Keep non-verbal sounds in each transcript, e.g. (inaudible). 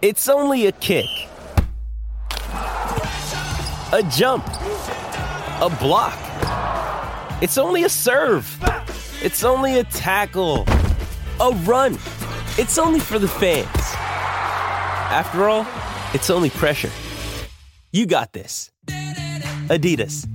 It's only a kick, a jump, a block. It's only a serve. It's only a tackle, a run. It's only for the fans. After all, it's only pressure. You got this. Adidas.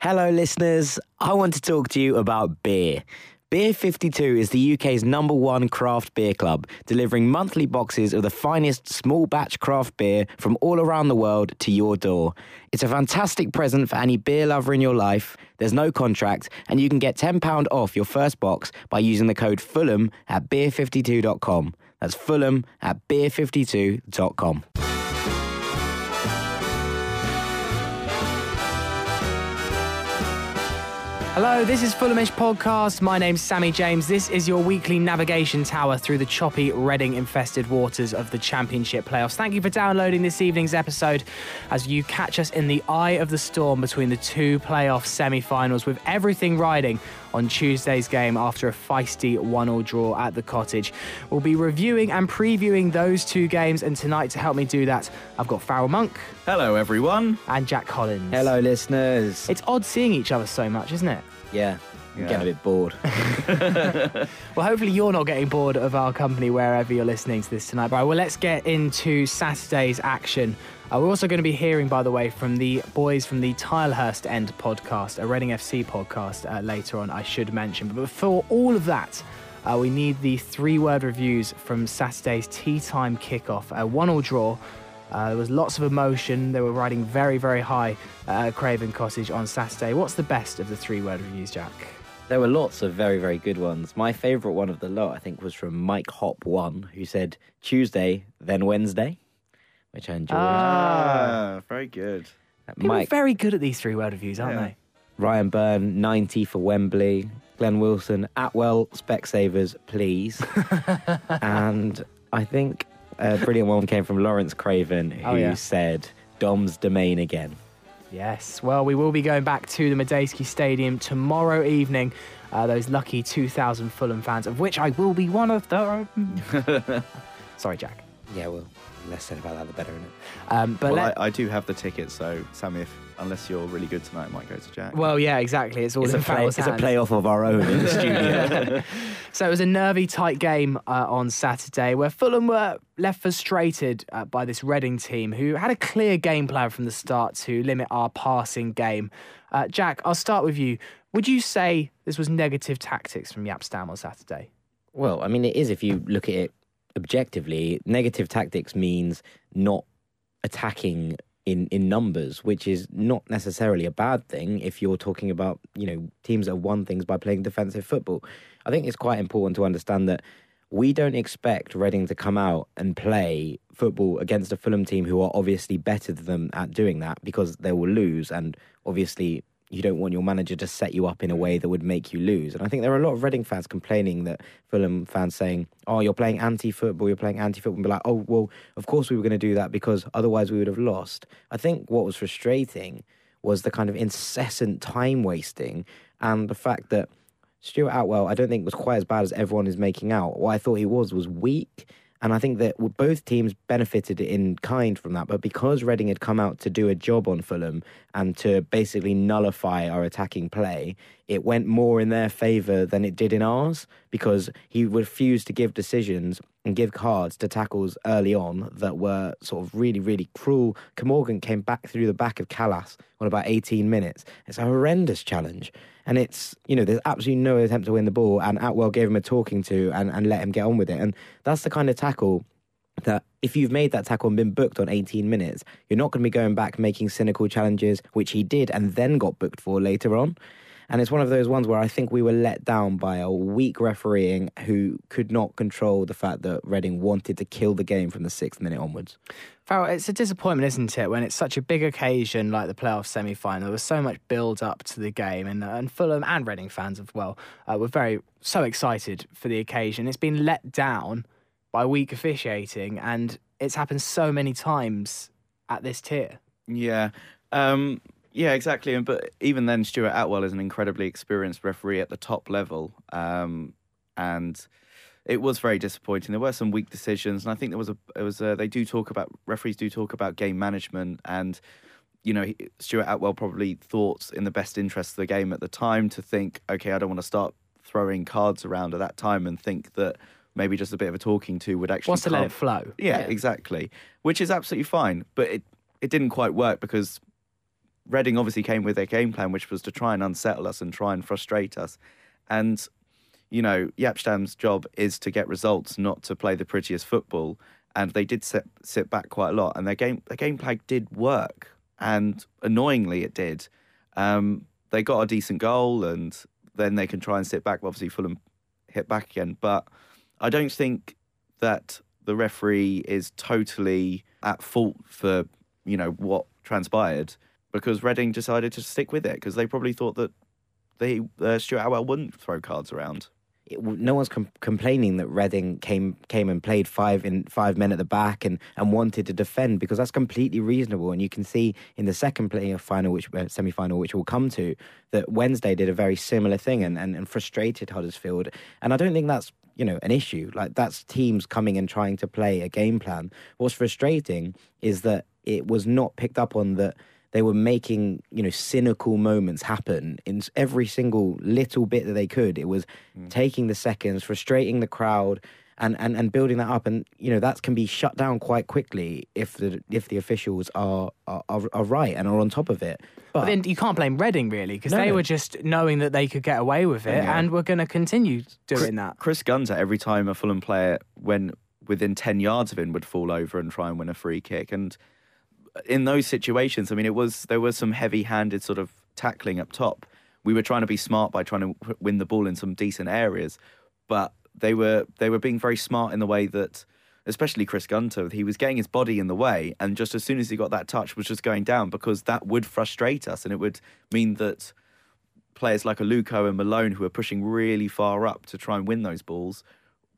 Hello, listeners. I want to talk to you about beer. Beer 52 is the UK's number one craft beer club, delivering monthly boxes of the finest small batch craft beer from all around the world to your door. It's a fantastic present for any beer lover in your life. There's no contract, and you can get £10 off your first box by using the code Fulham at beer52.com. That's Fulham at beer52.com. Hello, this is Fulhamish Podcast. My name's Sammy James. This is your weekly navigation tower through the choppy, Reading infested waters of the Championship playoffs. Thank you for downloading this evening's episode as you catch us in the eye of the storm between the two playoff semi finals with everything riding on Tuesday's game after a feisty 1 0 draw at the cottage. We'll be reviewing and previewing those two games, and tonight to help me do that, I've got Farrell Monk Hello, everyone. and Jack Collins. Hello, listeners. It's odd seeing each other so much, isn't it? Yeah, I'm Yeah. getting a bit bored. (laughs) (laughs) Well, hopefully you're not getting bored of our company wherever you're listening to this tonight. Right, well, let's get into Saturday's action. Uh, we're also going to be hearing, by the way, from the boys from the Tilehurst End podcast, a Reading FC podcast uh, later on, I should mention. But before all of that, uh, we need the three word reviews from Saturday's tea time kickoff. A one all draw. Uh, there was lots of emotion. They were riding very, very high uh, at Craven Cottage on Saturday. What's the best of the three word reviews, Jack? There were lots of very, very good ones. My favourite one of the lot, I think, was from Mike Hop One, who said Tuesday, then Wednesday, which I enjoyed. Ah, very good. People Mike are very good at these three word reviews, aren't Yeah. they? Ryan Byrne, 90 for Wembley. Glenn Wilson, Atwell, Specsavers, please. (laughs) and I think a brilliant one came from Lawrence Craven, who Oh, yeah. said Dom's domain again. Yes, well, we will be going back to the Madejski Stadium tomorrow evening. Uh, those lucky 2,000 Fulham fans, of which I will be one of them. (laughs) Sorry, Jack. Yeah, well, less said about that, the better, innit? Um, but well, let, I, I do have the ticket, so Sammy, if, unless you're really good tonight, it might go to Jack. well, yeah, exactly. It's all It's in a, play, Farrell's it's a playoff of our own in the studio. (laughs) So it was a nervy, tight game uh, on Saturday where Fulham were left frustrated uh, by this Reading team who had a clear game plan from the start to limit our passing game. Uh, Jack, I'll start with you. Would you say this was negative tactics from Jaap Stam on Saturday? Well, I mean, it is if you look at it objectively. Negative tactics means not attacking in, in numbers, which is not necessarily a bad thing if you're talking about, you know, teams that won things by playing defensive football. I think it's quite important to understand that we don't expect Reading to come out and play football against a Fulham team who are obviously better than them at doing that because they will lose. And obviously, you don't want your manager to set you up in a way that would make you lose. And I think there are a lot of Reading fans complaining that Fulham fans saying, "Oh, you're playing anti-football. You're playing anti-football." And be like, "Oh, well, of course we were going to do that because otherwise we would have lost." I think what was frustrating was the kind of incessant time wasting and the fact that Stuart Atwell, I don't think was quite as bad as everyone is making out. What I thought he was was weak. And I think that both teams benefited in kind from that. But because Reading had come out to do a job on Fulham and to basically nullify our attacking play, it went more in their favour than it did in ours because he refused to give decisions and give cards to tackles early on that were sort of really, really cruel. Kermorgant came back through the back of Kalas on about 18 minutes. It's a horrendous challenge. And it's, you know, there's absolutely no attempt to win the ball. And Atwell gave him a talking to and, and let him get on with it. And that's the kind of tackle that if you've made that tackle and been booked on 18 minutes, you're not going to be going back making cynical challenges, which he did and then got booked for later on. And it's one of those ones where I think we were let down by a weak refereeing who could not control the fact that Reading wanted to kill the game from the sixth minute onwards. Farrell, it's a disappointment, isn't it, when it's such a big occasion like the playoff semi final? There was so much build up to the game, and, and Fulham and Reading fans as well uh, were very so excited for the occasion. It's been let down by weak officiating, and it's happened so many times at this tier. Yeah. Um, yeah, exactly. And but even then, Stuart Atwell is an incredibly experienced referee at the top level. Um, and it was very disappointing. There were some weak decisions, and I think there was a it was a, they do talk about referees do talk about game management and. You know, Stuart Atwell probably thought in the best interest of the game at the time to think, okay, I don't want to start throwing cards around at that time and think that maybe just a bit of a talking to would actually Wants to let it flow. yeah, exactly. Which is absolutely fine, but it it didn't quite work because Reading obviously came with their game plan, which was to try and unsettle us and try and frustrate us. And you know, Jaap Stam's job is to get results, not to play the prettiest football. And they did sit sit back quite a lot, and their game their game plan did work, and annoyingly it did. Um, they got a decent goal, and then they can try and sit back. Obviously, Fulham hit back again, but I don't think that the referee is totally at fault for you know what transpired because Reading decided to stick with it because they probably thought that they uh, Stuart Atwell wouldn't throw cards around. it, no one's com- complaining that Reading came came and played five in five men at the back and, and wanted to defend because that's completely reasonable. And you can see in the second play of final, which uh, semi final, which we'll come to, that Wednesday did a very similar thing and, and, and frustrated Huddersfield. And I don't think that's you know an issue. Like that's teams coming and trying to play a game plan. What's frustrating is that it was not picked up on that they were making you know cynical moments happen in every single little bit that they could it was hmm. taking the seconds frustrating the crowd and, and and building that up and you know that can be shut down quite quickly if the if the officials are are, are, are right and are on top of it but, But then you can't blame Reading really because No, they no. were just knowing that they could get away with it Yeah. and were going to continue doing that. Chris Gunter, every time a Fulham player, when within 10 yards of him, would fall over and try and win a free kick. And in those situations, I mean, it was there was some heavy handed sort of tackling up top. We were trying to be smart by trying to win the ball in some decent areas, but they were they were being very smart in the way that, especially Chris Gunter, he was getting his body in the way, and just as soon as he got that touch, was just going down because that would frustrate us, and it would mean that players like Aluko and Malone, who are pushing really far up to try and win those balls,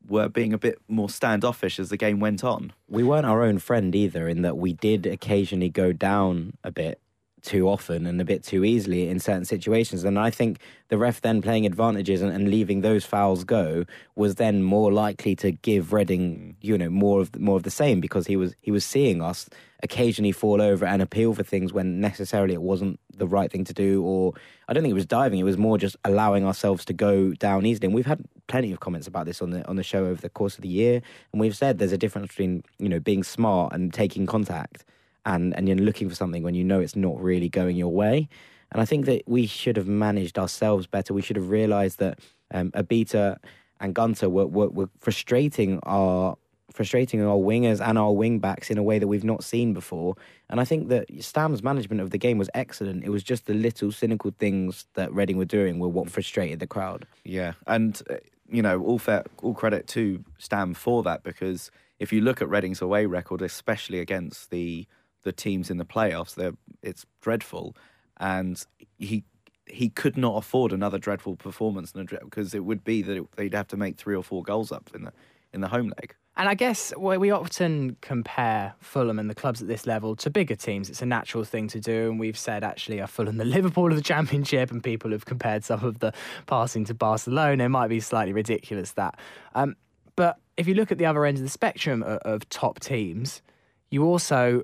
were being a bit more standoffish as the game went on. we weren't our own friend either in that we did occasionally go down a bit too often and a bit too easily in certain situations. And i think the ref then playing advantages and, and leaving those fouls go was then more likely to give reading you know more of more of the same because he was he was seeing us occasionally fall over and appeal for things when necessarily it wasn't the right thing to do or i don't think it was diving it was more just allowing ourselves to go down easily. And we've had plenty of comments about this on the on the show over the course of the year. And we've said there's a difference between you know being smart and taking contact and and you're looking for something when you know it's not really going your way and i think that we should have managed ourselves better we should have realized that um, Obita and gunter were, were, were frustrating our frustrating our wingers and our wing backs in a way that we've not seen before. And I think that Stam's management of the game was excellent. It was just the little cynical things that Reading were doing were what frustrated the crowd. Yeah, and uh, you know, all fair, all credit to Stam for that because if you look at Reading's away record, especially against the the teams in the playoffs, they're, it's dreadful, and he he could not afford another dreadful performance because it would be that it, they'd have to make three or four goals up in the in the home leg. And I guess we we often compare Fulham and the clubs at this level to bigger teams. It's a natural thing to do. And we've said, actually, are Fulham the (laughs) Liverpool of the Championship? And people have compared some of the passing to Barcelona. It might be slightly ridiculous, that. Um, but if you look at the other end of the spectrum of, of top teams, you also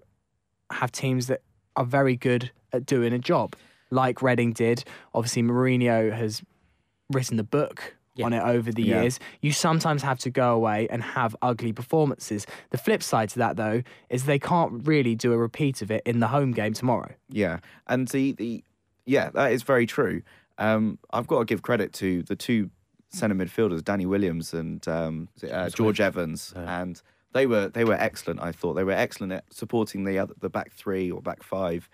have teams that are very good at doing a job, like Reading did. Obviously, Mourinho has written the book on it over the Yeah. years. You sometimes have to go away and have ugly performances. The flip side to that, though, is they can't really do a repeat of it in the home game tomorrow. Yeah, and the the yeah, that is very true. Um, I've got to give credit to the two centre midfielders, Danny Williams and um, uh, George Evans, and they were they were excellent. I thought they were excellent at supporting the other, the back three or back five,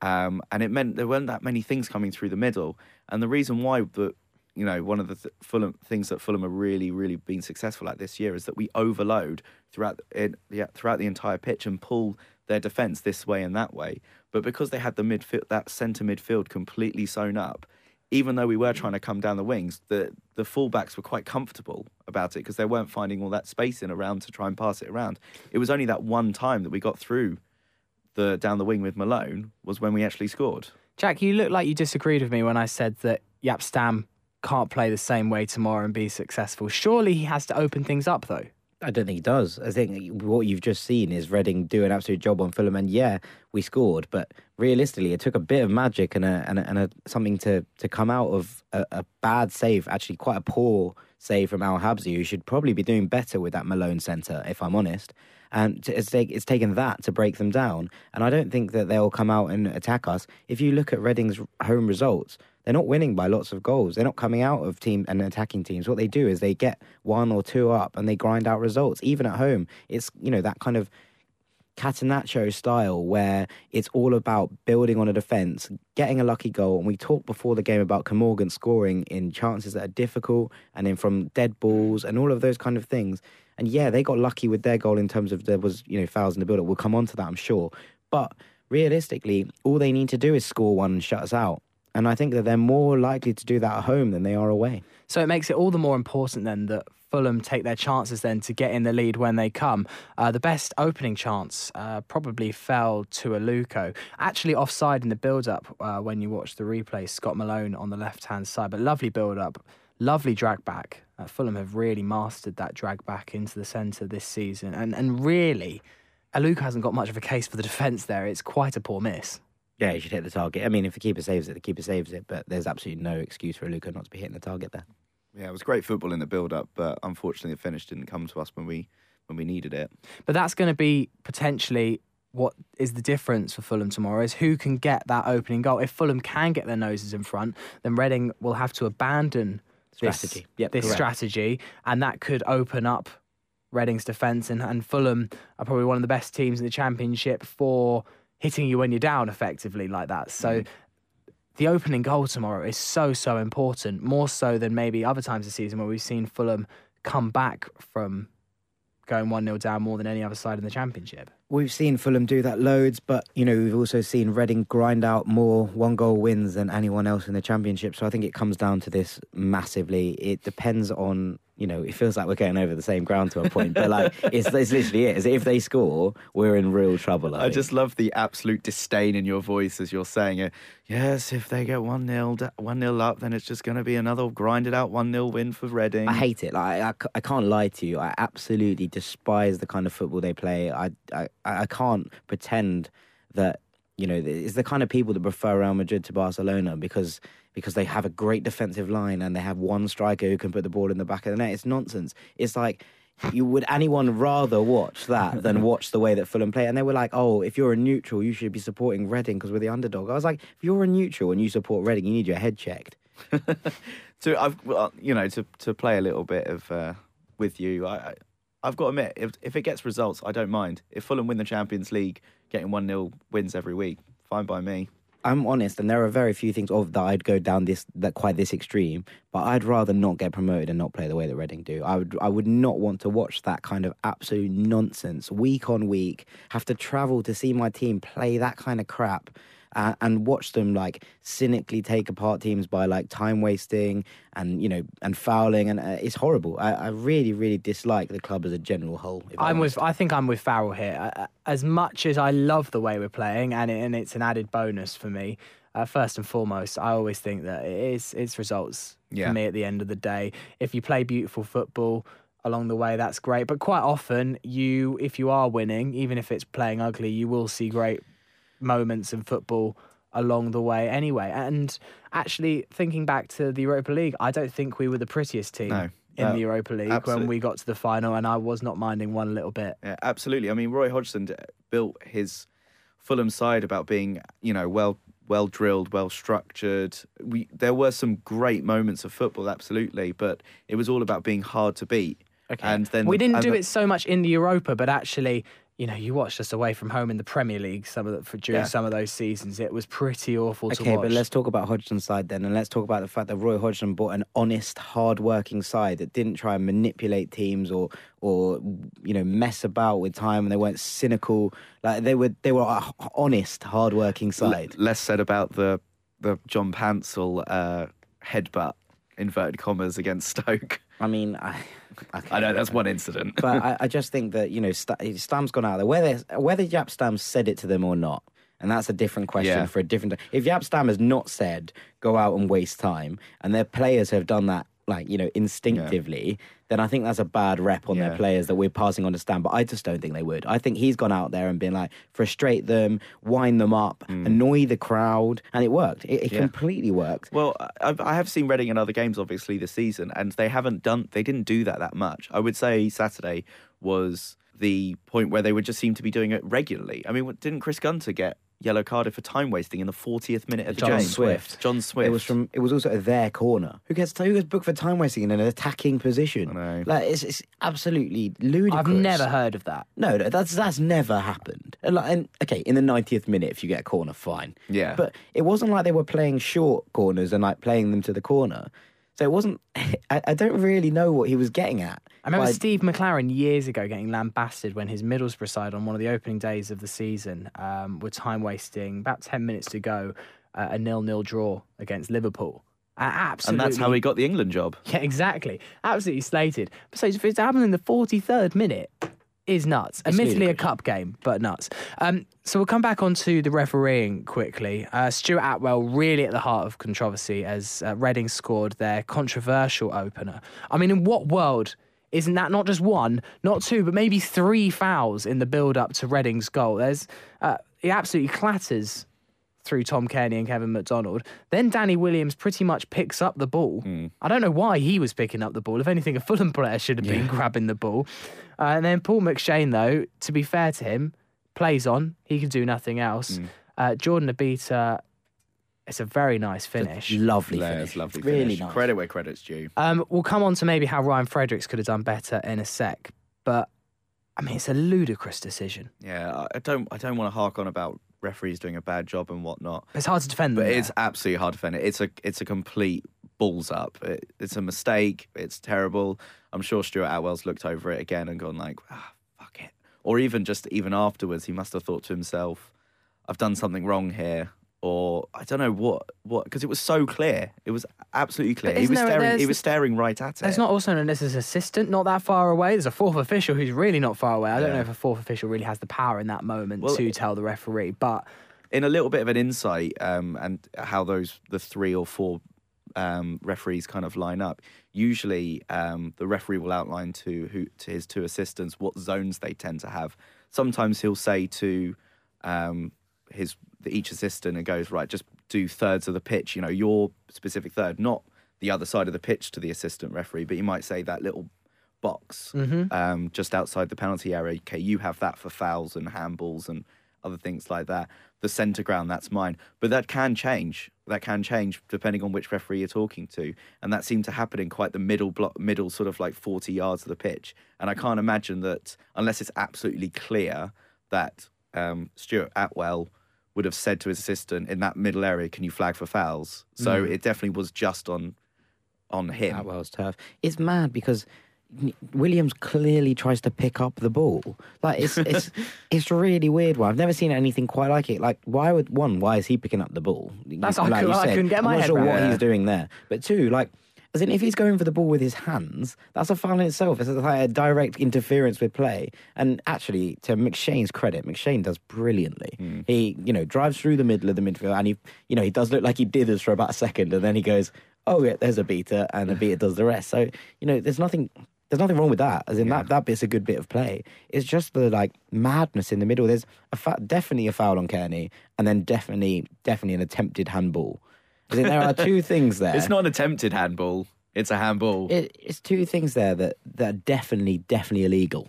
um, and it meant there weren't that many things coming through the middle. And the reason why the you know one of the th- Fulham things that Fulham are really really been successful at this year is that we overload throughout it, yeah, throughout the entire pitch and pull their defence this way and that way. But because they had the midfield that centre midfield completely sewn up, even though we were trying to come down the wings, the the fullbacks were quite comfortable about it because they weren't finding all that space in around to try and pass it around. It was only that one time that we got through the down the wing with Malone was when we actually scored. Jack, you look like you disagreed with me when I said that Jaap Stam can't play the same way tomorrow and be successful. Surely he has to open things up, though. I don't think he does. I think what you've just seen is Reading do an absolute job on Fulham, and yeah, we scored, but realistically, it took a bit of magic and a and, a, and a, something to to come out of a, a, bad save, actually quite a poor save from Al Habsi, who should probably be doing better with that Malone centre, if I'm honest. And it's, it's taken that to break them down, and I don't think that they'll come out and attack us. If you look at Reading's home results, they're not winning by lots of goals. They're not coming out of team and attacking teams. What they do is they get one or two up and they grind out results. Even at home, it's you know that kind of Catenaccio style where it's all about building on a defence, getting a lucky goal. And we talked before the game about Morgan scoring in chances that are difficult and then from dead balls and all of those kind of things. And yeah, they got lucky with their goal in terms of there was, you know, fouls in the build up. We'll come on to that, I'm sure. But realistically, all they need to do is score one and shut us out. And I think that they're more likely to do that at home than they are away. So it makes it all the more important then that Fulham take their chances then to get in the lead when they come. Uh, the best opening chance uh, probably fell to Aluko. Actually, offside in the build up uh, when you watch the replay, Scott Malone on the left hand side. But lovely build up, lovely drag back. Uh, Fulham have really mastered that drag back into the centre this season. And, and really, Aluko hasn't got much of a case for the defence there. It's quite a poor miss. Yeah, he should hit the target. I mean, if the keeper saves it, the keeper saves it. But there's absolutely no excuse for Luca not to be hitting the target there. Yeah, it was great football in the build-up, but unfortunately, the finish didn't come to us when we when we needed it. But that's going to be potentially what is the difference for Fulham tomorrow is who can get that opening goal. If Fulham can get their noses in front, then Reading will have to abandon strategy. This, yep, this strategy, and that could open up Reading's defence. And, and Fulham are probably one of the best teams in the Championship for hitting you when you're down effectively like that. So mm. the opening goal tomorrow is so, so important, more so than maybe other times this season where we've seen Fulham come back from going 1 0 down more than any other side in the Championship. We've seen Fulham do that loads, but you know we've also seen Reading grind out more one goal wins than anyone else in the Championship. So I think it comes down to this massively. It depends on you know, it feels like we're going over the same ground to a point, but like (laughs) it's, it's literally it. Is if they score, we're in real trouble. I, I just love the absolute disdain in your voice as you're saying it. Yes, if they get one 0 one nil up, then it's just going to be another grinded out one 0 win for Reading. I hate it. Like I, I can't lie to you. I absolutely despise the kind of football they play. I, I, I can't pretend that you know it's the kind of people that prefer Real Madrid to Barcelona because because they have a great defensive line and they have one striker who can put the ball in the back of the net. It's nonsense. It's like you would anyone rather watch that (laughs) than watch the way that Fulham play? And they were like, "Oh, if you're a neutral, you should be supporting Reading because we're the underdog." I was like, "If you're a neutral and you support Reading, you need your head checked." (laughs) so I've, well, you know, to to play a little bit of uh, with you, I, I've got to admit, if if it gets results, I don't mind. If Fulham win the Champions League, getting one 0 wins every week, fine by me. I'm honest, and there are very few things of that I'd go down this that quite this extreme. But I'd rather not get promoted and not play the way that Reading do. I would I would not want to watch that kind of absolute nonsense week on week. Have to travel to see my team play that kind of crap uh, and watch them like cynically take apart teams by like time wasting and you know and fouling and uh, it's horrible. I, I, really really dislike the club as a general whole. I'm with I think I'm with Farrell here. Uh, as much as I love the way we're playing and it, and it's an added bonus for me. Uh, first and foremost, I always think that it is it's results yeah. for me at the end of the day. If you play beautiful football along the way, that's great. But quite often, you if you are winning, even if it's playing ugly, you will see great moments in football along the way anyway. And actually, thinking back to the Europa League, I don't think we were the prettiest team. No. In the uh, Europa League absolutely. when we got to the final, and I was not minding one little bit. Yeah, absolutely. I mean, Roy Hodgson built his Fulham side about being, you know, well well drilled, well structured. We there were some great moments of football, absolutely, but it was all about being hard to beat. Okay. And then we didn't do the, it so much in the Europa, but actually you know, you watched us away from home in the Premier League some of the, for, during yeah. some of those seasons. It was pretty awful okay, to watch. but let's talk about Hodgson's side then, and let's talk about the fact that Roy Hodgson bought an honest, hard-working side that didn't try and manipulate teams or, or you know, mess about with time, and they weren't cynical. Like they were, they were a honest, hard-working side. L- less said about the the John Pantsil uh, headbutt inverted commas against Stoke. I mean, I, (laughs) I know that's one incident, but I, (laughs) I, just think that you know St- Stam's gone out there. Whether whether Jaap Stam said it to them or not, And that's a different question Yeah. for a different. If Jaap Stam has not said go out and waste time, and their players have done that, like you know, instinctively, then I think that's a bad rep on their players that we're passing on to Stam. But I just don't think they would. I think he's gone out there and been like frustrate them, wind them up, annoy the crowd, and it worked. It, it Mm. Yeah. completely worked. Well, I, I have seen Reading in other games, obviously, this season, and they haven't done. They didn't do that that much. I would say Saturday was the point where they would just seem to be doing it regularly. I mean, didn't Chris Gunter get yellow carded for time wasting in the 40th minute of the John game? Swift. John Swift. It was from. It was also at their corner. Who gets who gets booked for time wasting in an attacking position? I know. Like it's, it's absolutely ludicrous. I've never heard of that. No, no, that's that's never happened. And, like, and okay, in the 90th minute, if you get a corner, fine. Yeah. But it wasn't like they were playing short corners and like playing them to the corner. So it wasn't. (laughs) I, I don't really know what he was getting at. I remember by- Steve McClaren years ago getting lambasted when his Middlesbrough side on one of the opening days of the season um, were time wasting about 10 minutes to go, uh, a nil nil draw against Liverpool. Uh, and that's how he got the England job. (laughs) Yeah, exactly. Absolutely slated. But so if it's happening in the 43rd minute, is nuts. Admittedly, a cup game, but nuts. Um, so we'll come back onto the refereeing quickly. Uh, Stuart Atwell really at the heart of controversy as uh, Reading scored their controversial opener. I mean, in what world isn't that not just one, not two, but maybe three fouls in the build-up to Reading's goal? There's uh, he absolutely clatters through Tom Cairney and Kevin McDonald. Then Danny Williams pretty much picks up the ball. I don't know why he was picking up the ball. If anything, a Fulham player should have been grabbing the ball. Uh, and then Paul McShane, though, to be fair to him, plays on. He can do nothing else. Uh, Jordan Obita, it's a very nice finish. lovely Yeah, finish. it's lovely really nice. Credit where credit's due. Um, we'll come on to maybe how Ryan Fredericks could have done better in a sec. But, I mean, it's a ludicrous decision. Yeah, I- I don't. I don't want to hark on about referees doing a bad job and whatnot. It's hard to defend. But there. it's absolutely hard to defend it. It's a it's a complete balls up. It, it's a mistake. It's terrible. I'm sure Stuart Atwell's looked over it again and gone like, ah, fuck it. Or even just even afterwards, he must have thought to himself, I've done something wrong here. Or I don't know what what because it was so clear. It was absolutely clear. He was there- staring. He was staring right at it. There's not also known as his assistant, not that far away. There's a fourth official who's really not far away. I don't know if a fourth official really has the power in that moment Well, to tell the referee, but in a little bit of an insight um, and how those the three or four um, referees kind of line up. Usually, um, the referee will outline to who to his two assistants what zones they tend to have. Sometimes he'll say to um, his each assistant and goes right, just do thirds of the pitch. You know, your specific third, not the other side of the pitch to the assistant referee, but you might say that little box um, just outside the penalty area. Okay, you have that for fouls and handballs and other things like that. The centre ground, that's mine. But that can change. That can change depending on which referee you're talking to. And that seemed to happen in quite the middle block, middle sort of like 40 yards of the pitch. And I can't imagine that unless it's absolutely clear that um, Stuart Atwell would have said to his assistant in that middle area, "Can you flag for fouls?" So mm. it definitely was just on on him. Atwell's turf. It's mad because Williams clearly tries to pick up the ball. Like it's it's (laughs) it's really weird one. I've never seen anything quite like it. Like why would one? Why is he picking up the ball? That's- like I you cou- I couldn't get I'm my not head sure around what he's doing there. But two, like. As in, if he's going for the ball with his hands, that's a foul in itself. It's like a direct interference with play. And actually, to McShane's credit, McShane does brilliantly. Hmm. He, you know, drives through the middle of the midfield, and he, you know, he does look like he dithers for about a second, and then he goes, "Oh yeah, there's a beater," and the (laughs) beater does the rest. So, you know, there's nothing, there's nothing wrong with that. As in that, that bit's a good bit of play. It's just the like madness in the middle. There's a fa- definitely a foul on Cairney, and then definitely, definitely an attempted handball. As in, there are two things there. It's not an attempted handball. It's a handball. It, it's two things there that, that are definitely, definitely illegal.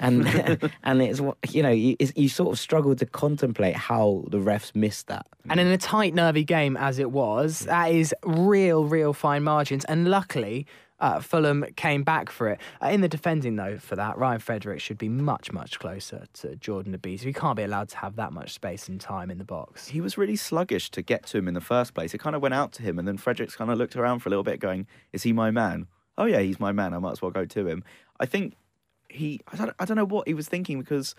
And (laughs) and it's what you know. You, you sort of struggle to contemplate how the refs missed that. And in a tight, nervy game as it was, that is real, real fine margins. And luckily, uh, Fulham came back for it. Uh, in the defending, though, for that, Ryan Frederick should be much, much closer to Jordan Obita. He can't be allowed to have that much space and time in the box. he was really sluggish to get to him in the first place. It kind of went out to him, and then Fredericks kind of looked around for a little bit, going, "Is he my man? Oh yeah, he's my man. I might as well go to him." I think he, I don't, I don't know what he was thinking because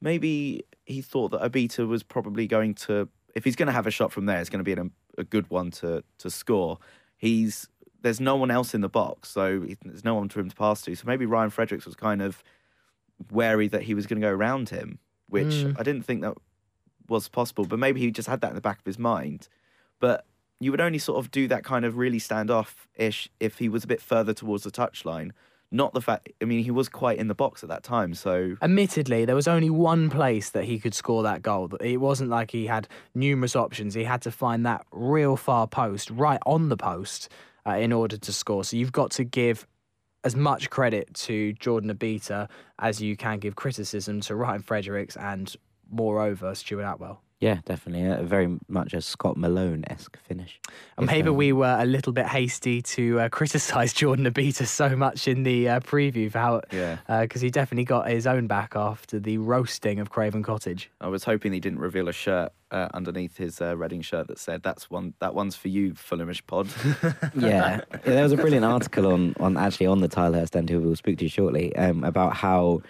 maybe he thought that Obita was probably going to, if he's going to have a shot from there, it's going to be a, a good one to to score. He's there's no one else in the box, so he- there's no one for him to pass to. So maybe Ryan Fredericks was kind of wary that he was going to go around him, which hmm. I didn't think that was possible, but maybe he just had that in the back of his mind. But you would only sort of do that kind of really standoff ish if he was a bit further towards the touchline. Not the fact, I mean, he was quite in the box at that time. So, Admittedly, there was only one place that he could score that goal. It wasn't like he had numerous options. He had to find that real far post, right on the post, uh, in order to score. So you've got to give as much credit to Jordan Obita as you can give criticism to Ryan Fredericks and, moreover, Stuart Atwell. Yeah, definitely. A very much a Scott Malone esque finish. And maybe um, we were a little bit hasty to uh, criticise (laughs) Jordan Obita so much in the uh, preview for how, Yeah. because he definitely got his own back after the roasting of Craven Cottage. I was hoping he didn't reveal a shirt uh, underneath his uh, Reading shirt that said, "That's one. That one's for you, Fulhamish Pod." (laughs) yeah. yeah, there was a brilliant article on, on actually on the Tilehurst end, who we'll speak to shortly, um, about how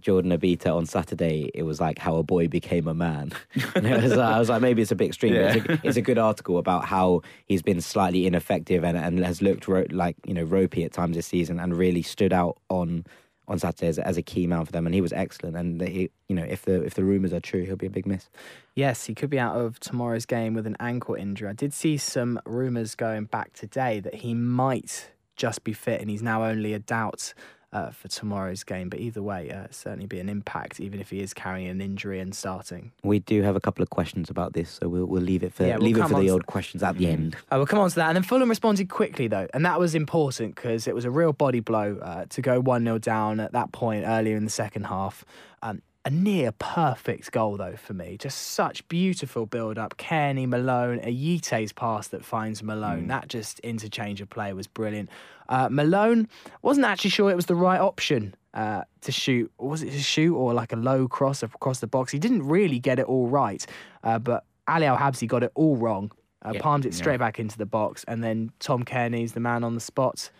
Jordan Obita on Saturday, it was like how a boy became a man. (laughs) And it was, I was like, maybe it's a bit extreme. but It's, a, it's a good article about how he's been slightly ineffective and, and has looked ro- like you know ropey at times this season, and really stood out on on Saturday as, as a key man for them. And he was excellent. And he, you know, if the if the rumours are true, he'll be a big miss. Yes, he could be out of tomorrow's game with an ankle injury. I did see some rumours going back today that he might just be fit and he's now only a doubt uh, for tomorrow's game. But either way, uh, certainly be an impact, even if he is carrying an injury and starting. We do have a couple of questions about this, so we'll we'll leave it for Yeah, we'll leave it for the to- old questions at the end. Uh, we'll come on to that. And then Fulham responded quickly, though. And that was important because it was a real body blow uh, to go 1 0 down at that point earlier in the second half. Um, a near perfect goal, though, for me. Just such beautiful build up. Cairney, Malone, a Ayite's pass that finds Malone. That just interchange of play was brilliant. Uh, Malone wasn't actually sure it was the right option. Uh, to shoot, was it to shoot or like a low cross across the box? He didn't really get it all right, uh, but Ali Al Habsi got it all wrong. Uh, Yeah. palmed it straight back into the box, and then Tom Cairney's the man on the spot.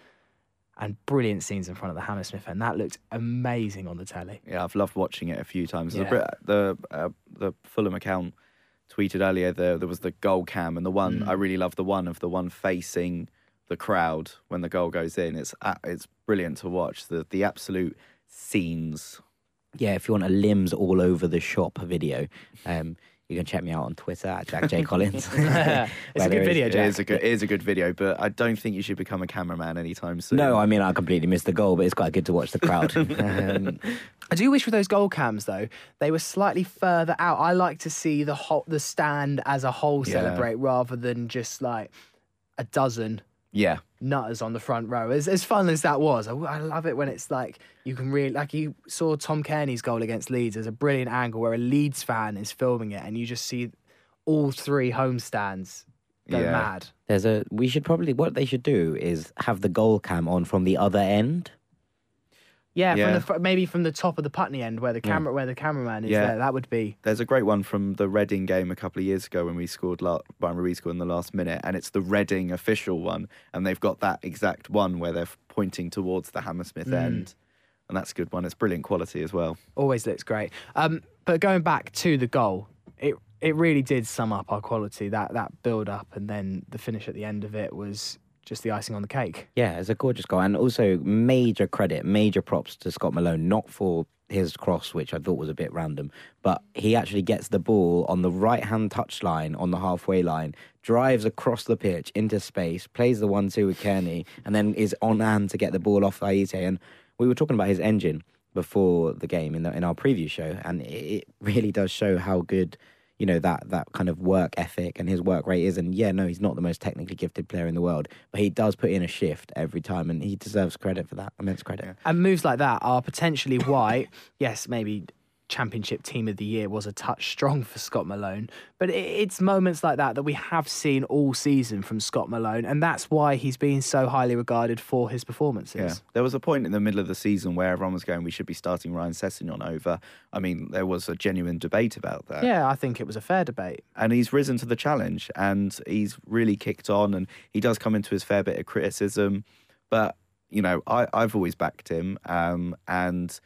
And brilliant scenes in front of the Hammersmith and That looked amazing on the telly. Yeah, I've loved watching it a few times. The Yeah. Brit- The uh, the Fulham account tweeted earlier there there was the goal cam and the one Mm. I really love the one of the one facing the crowd when the goal goes in. It's a- it's brilliant to watch the the absolute scenes. Yeah, if you want a limbs all over the shop video, um, you can check me out on Twitter at Jack J (laughs) Collins. It's a good (laughs) video, It Jack. is a good it is a good video, but I don't think you should become a cameraman anytime soon. No, I mean I completely missed the goal, but it's quite good to watch the crowd. (laughs) um, I do wish with those goal cams though they were slightly further out. I like to see the whole the stand as a whole Yeah. celebrate rather than just like a dozen yeah, nutters on the front row. As as fun as that was, I, I love it when it's like you can really like you saw Tom Cairney's goal against Leeds as a brilliant angle where a Leeds fan is filming it and you just see all three home stands go Yeah. mad. there's a. We should probably what they should do is have the goal cam on from the other end. Yeah, Yeah. from the fr- maybe from the top of the Putney end where the camera where the cameraman is Yeah. there. That would be There's a great one from the Reading game a couple of years ago when we scored la- Bryan Ruiz scored in the last minute, and it's the Reading official one, and they've got that exact one where they're pointing towards the Hammersmith end, and that's a good one. It's brilliant quality as well. always looks great. Um, but going back to the goal, it it really did sum up our quality. That that build up and then the finish at the end of it was just the icing on the cake. Yeah, it's a gorgeous goal, and also major credit, major props to Scott Malone, not for his cross, which I thought was a bit random, but he actually gets the ball on the right hand touchline on the halfway line, drives across the pitch into space, plays the one two with Cairney, and then is on hand to get the ball off Ayite. And we were talking about his engine before the game in the, in our preview show, and it, it really does show how good you know that that kind of work ethic and his work rate is. And yeah, no, he's not the most technically gifted player in the world, but he does put in a shift every time, and he deserves credit for that. Immense credit. And moves like that are potentially why, (coughs) yes, maybe championship team of the year was a touch strong for Scott Malone, but it's moments like that that we have seen all season from Scott Malone, and that's why he's been so highly regarded for his performances. Yeah, there was a point in the middle of the season where everyone was going, "We should be starting Ryan Sessegnon over." I mean, there was a genuine debate about that. Yeah, I think it was a fair debate. and he's risen to the challenge and he's really kicked on and he does come into his fair bit of criticism but you know I, i've always backed him um, and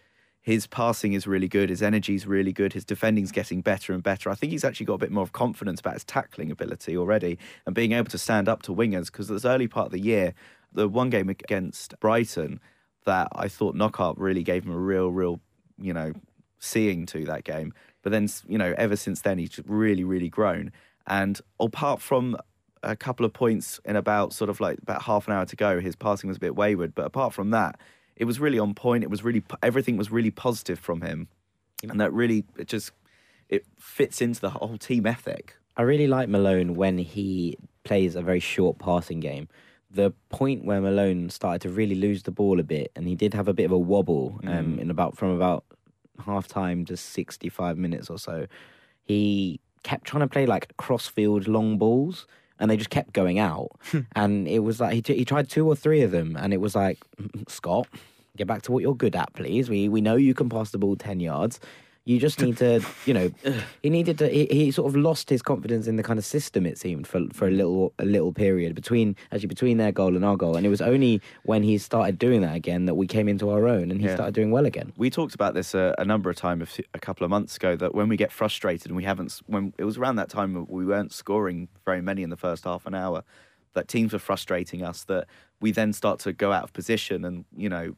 his passing is really good his energy is really good his defending's getting better and better i think he's actually got a bit more of confidence about his tackling ability already and being able to stand up to wingers because this early part of the year the one game against brighton that i thought Knockaert really gave him a real real you know seeing to that game. But then, you know, ever since then, he's really, really grown. And apart from a couple of points in about sort of like about half an hour to go, his passing was a bit wayward. But apart from that, it was really on point. It was really everything was really positive from him, and that really it just it fits into the whole team ethic. I really like Malone when he plays a very short passing game. The point where Malone started to really lose the ball a bit, and he did have a bit of a wobble um, mm. in about from about half time to sixty five minutes or so. He kept trying to play like cross field long balls, and they just kept going out. (laughs) and it was like he t- he tried two or three of them, and it was like mm, mm, Scott, get back to what you're good at, please. We we know you can pass the ball ten yards. You just need to, (laughs) you know, he needed to. He, he sort of lost his confidence in the kind of system. It seemed for for a little a little period between actually between their goal and our goal, and it was only when he started doing that again that we came into our own, and he Yeah. started doing well again. We talked about this a, a number of times a, a couple of months ago that when we get frustrated and we haven't, when it was around that time we weren't scoring very many in the first half an hour, that teams were frustrating us, that we then start to go out of position. And, you know,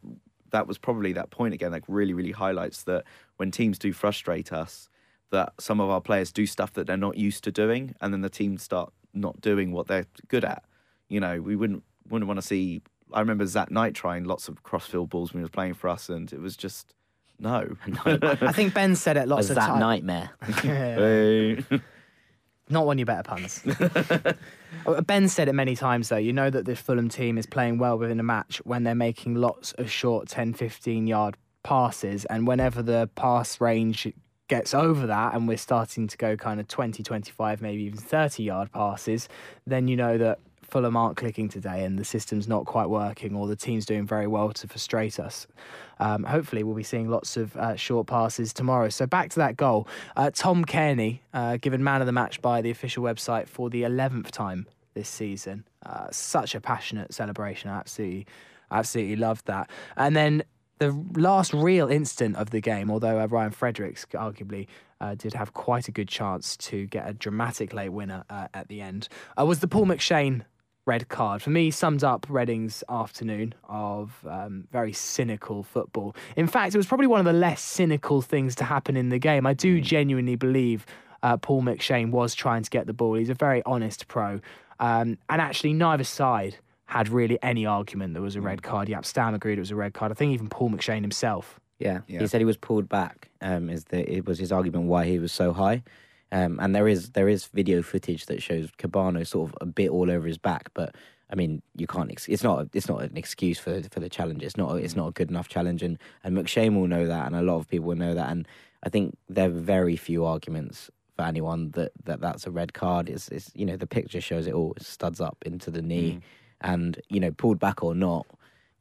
that was probably that point again that really, really highlights that when teams do frustrate us, that some of our players do stuff that they're not used to doing. And then the teams start not doing what they're good at. You know, we wouldn't, wouldn't want to see. I remember Zak Knight trying lots of crossfield balls when he was playing for us, and it was just no. (laughs) I think Ben said it lots Was of that times. nightmare? (laughs) (laughs) Not one you better puns. Uh, (laughs) ben said it many times though. You know that this Fulham team is playing well within a match when they're making lots of short 10, 15 yard passes, and whenever the pass range gets over that and we're starting to go kind of 20, 25, maybe even 30 yard passes, then you know that Fulham aren't clicking today and the system's not quite working or the team's doing very well to frustrate us. Um, hopefully, we'll be seeing lots of uh, short passes tomorrow. So, back to that goal. Uh, Tom Cairney, uh, given man of the match by the official website for the 11th time this season. Uh, such a passionate celebration. I absolutely, absolutely loved that. And then the last real instant of the game, although uh, Ryan Fredericks arguably uh, did have quite a good chance to get a dramatic late winner uh, at the end, uh, was the Paul McShane red card. For me, summed up Reading's afternoon of um, very cynical football. In fact, it was probably one of the less cynical things to happen in the game. I do genuinely believe uh, Paul McShane was trying to get the ball. He's a very honest pro. Um, and actually, neither side had really any argument there was a red card. Jaap Stam agreed it was a red card. I think even Paul McShane himself. Yeah. Yeah. he said he was pulled back. Um, is the it was his argument why he was so high. Um, and there is there is video footage that shows Kebano sort of a bit all over his back, but I mean you can't. Ex- it's not it's not an excuse for for the challenge. It's not it's not a good enough challenge, and and McShane will know that, and a lot of people will know that, and I think there are very few arguments for anyone that, that that's a red card. It's, it's you know the picture shows it all. It studs up into the knee, and you know pulled back or not,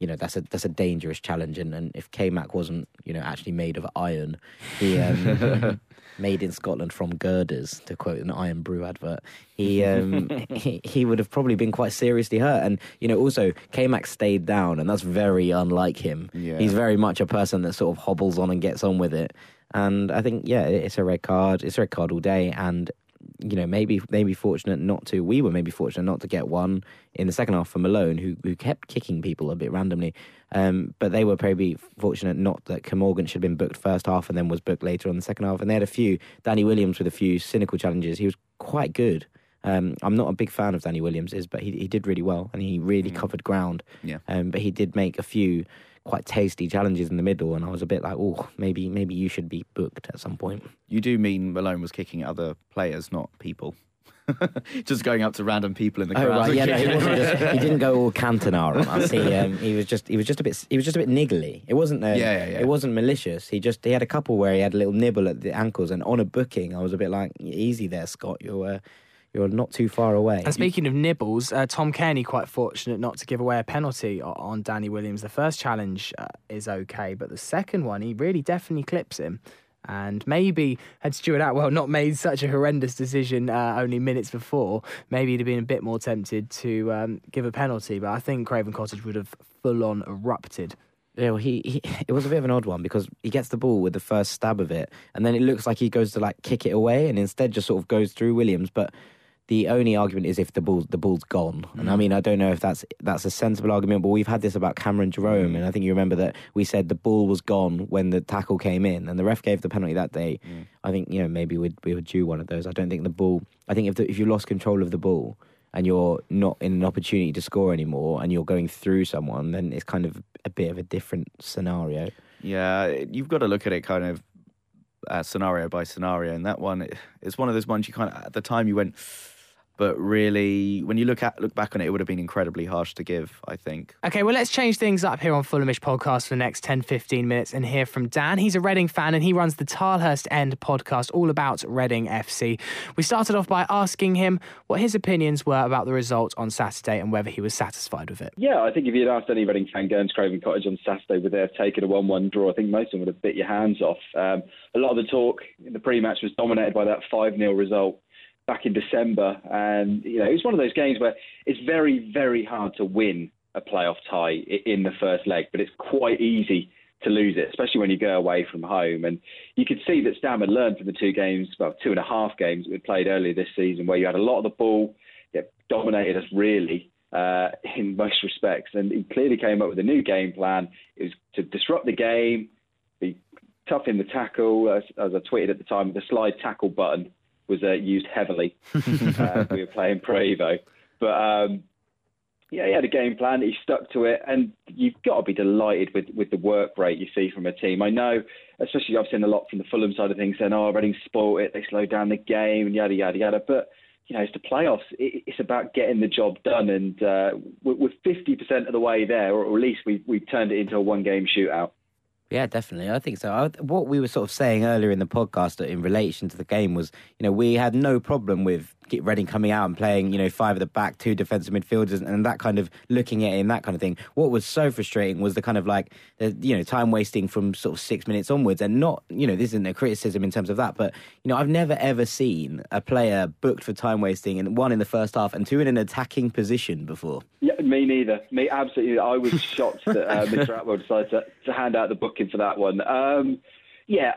you know that's a that's a dangerous challenge. And, and if K Mac wasn't you know actually made of iron, he um, (laughs) made in Scotland from girders, to quote an Irn-Bru advert, he um, (laughs) he, he would have probably been quite seriously hurt. And you know also K Mac stayed down, and that's very unlike him. Yeah. He's very much a person that sort of hobbles on and gets on with it. And I think yeah, it's a red card. It's a red card all day, and you know, maybe maybe fortunate not to. We were maybe fortunate not to get one in the second half from Malone, who who kept kicking people a bit randomly. Um, but they were probably fortunate not that Kermorgant should have been booked first half and then was booked later on the second half. And they had a few. Danny Williams with a few cynical challenges. He was quite good. Um, I'm not a big fan of Danny Williams, is but he he did really well and he really covered ground. Yeah. Um, but he did make a few quite tasty challenges in the middle, and I was a bit like, oh, maybe maybe you should be booked at some point. You do mean Malone was kicking other players, not people. (laughs) just going up to random people in the Oh crowd. right, yeah, no, he (laughs) just, he didn't go all Cantona on us. He, um, he was just he was just a bit he was just a bit niggly. It wasn't um, Yeah, yeah, yeah. it wasn't malicious. He just he had a couple where he had a little nibble at the ankles, and on a booking, I was a bit like, easy there, Scott. You're uh, you're not too far away. And speaking of nibbles, uh, Tom Cairney quite fortunate not to give away a penalty on Danny Williams. The first challenge uh, is okay, but the second one, he really definitely clips him. And maybe had Stuart Atwell not made such a horrendous decision uh, only minutes before, maybe he'd have been a bit more tempted to um, give a penalty. But I think Craven Cottage would have full on erupted. Yeah, well, he, he (laughs) it was a bit of an odd one because he gets the ball with the first stab of it, and then it looks like he goes to like kick it away, and instead just sort of goes through Williams. But the only argument is if the ball the ball's gone, and I mm. mean I don't know if that's that's a sensible argument, but we've had this about Cameron Jerome, mm. and I think you remember that we said the ball was gone when the tackle came in, and the ref gave the penalty that day. Mm. I think you know maybe we'd, we would due one of those. I don't think the ball. I think if the, if you lost control of the ball and you're not in an opportunity to score anymore, and you're going through someone, then it's kind of a bit of a different scenario. Yeah, you've got to look at it kind of uh, scenario by scenario, and that one it's one of those ones you kind of at the time you went, but really when you look at look back on it, it would have been incredibly harsh to give. I think. Okay, well, let's change things up here on Fulhamish podcast for the next 10, 15 minutes and hear from Dan. He's a Reading fan and he runs the Tilehurst End podcast all about Reading FC. We started off by asking him what his opinions were about the result on Saturday and whether he was satisfied with it. Yeah, I think if you'd asked any Reading fan going to Craven Cottage on Saturday, would they have taken a 1 1 draw? I think most of them would have bit your hands off. Um, a lot of the talk in the pre match was dominated by that 5 0 result back in December. And, you know, it was one of those games where it's very, very hard to win a playoff tie in the first leg, but it's quite easy to lose it, especially when you go away from home. And you could see that Stam had learned from the two games, well, two and a half games we played earlier this season, where you had a lot of the ball, yeah, dominated us really uh, in most respects. And he clearly came up with a new game plan. It was to disrupt the game, be tough in the tackle, as, as I tweeted at the time, the slide tackle button was uh, used heavily. (laughs) uh, we were playing Pro Evo. But um, yeah, he had a game plan. He stuck to it, and you've got to be delighted with, with the work rate you see from a team. I know, especially I've seen a lot from the Fulham side of things saying, "Oh, Reading spoilt it. They slowed down the game, and yada yada yada." But you know, it's the playoffs. It, it's about getting the job done, and uh, we're, we're 50% of the way there, or at least we we turned it into a one-game shootout. Yeah, definitely. I think so. I, what we were sort of saying earlier in the podcast uh, in relation to the game was, you know, we had no problem with Reading coming out and playing, you know, five at the back, two defensive midfielders, and that kind of looking at it that kind of thing. What was so frustrating was the kind of like, the, you know, time wasting from sort of six minutes onwards, and not, you know, this isn't a criticism in terms of that, but you know, I've never ever seen a player booked for time wasting, and one in the first half, and two in an attacking position before. Yeah, me neither. Me absolutely. I was shocked that uh, Mr. Atwell decided to, to hand out the booking for that one. Um, yeah,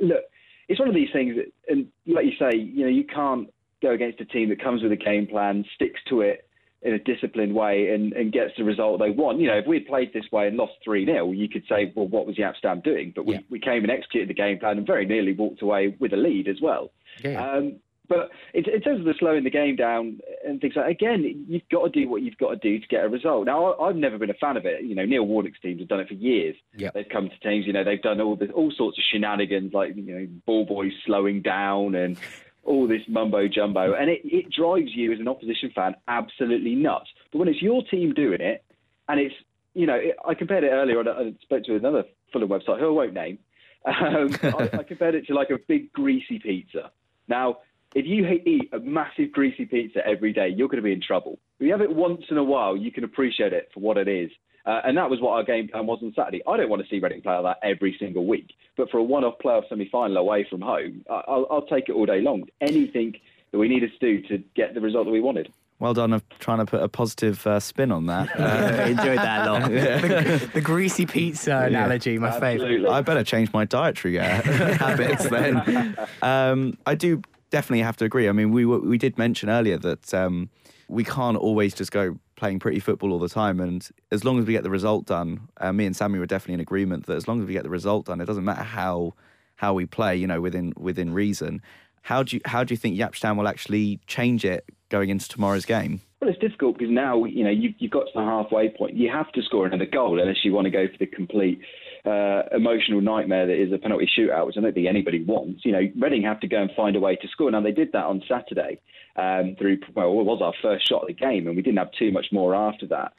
look, it's one of these things, that, and like you say, you know, you can't go against a team that comes with a game plan, sticks to it in a disciplined way, and, and gets the result they want. You know, if we had played this way and lost 3 0, you could say, well, what was Jaap Stam doing? But we, Yeah. we came and executed the game plan and very nearly walked away with a lead as well. Yeah. Um, but in, in terms of the slowing the game down and things like again, you've got to do what you've got to do to get a result. Now, I, I've never been a fan of it. You know, Neil Warnock's teams have done it for years. Yeah. They've come to teams, you know, they've done all this, all sorts of shenanigans, like you know, ball boys slowing down and all this mumbo jumbo, and it, it drives you as an opposition fan absolutely nuts. But when it's your team doing it, and it's you know, it, I compared it earlier. On, I spoke to another Fulham website who I won't name. Um, (laughs) I, I compared it to like a big greasy pizza. Now, if you eat a massive greasy pizza every day, you're going to be in trouble. If you have it once in a while, you can appreciate it for what it is. Uh, and that was what our game plan was on Saturday. I don't want to see Reading play like that every single week, but for a one-off playoff semi-final away from home, I- I'll, I'll take it all day long. Anything that we needed to do to get the result that we wanted. Well done of trying to put a positive uh, spin on that. (laughs) Uh, enjoyed that a lot. (laughs) the, the greasy pizza analogy, my favourite. I better change my dietary uh, (laughs) habits then. Um, I do definitely have to agree. I mean, we were, we did mention earlier that um, we can't always just go playing pretty football all the time. And as long as we get the result done, uh, me and Sammy were definitely in agreement that as long as we get the result done, it doesn't matter how how we play. You know, within within reason. How do you how do you think Jaap Stam will actually change it going into tomorrow's game? Well, it's difficult because now you know you've, you've got to the halfway point. You have to score another goal unless you want to go for the complete uh, emotional nightmare that is a penalty shootout, which I don't think anybody wants. You know, Reading have to go and find a way to score. Now they did that on Saturday um, through well, it was our first shot of the game, and we didn't have too much more after that.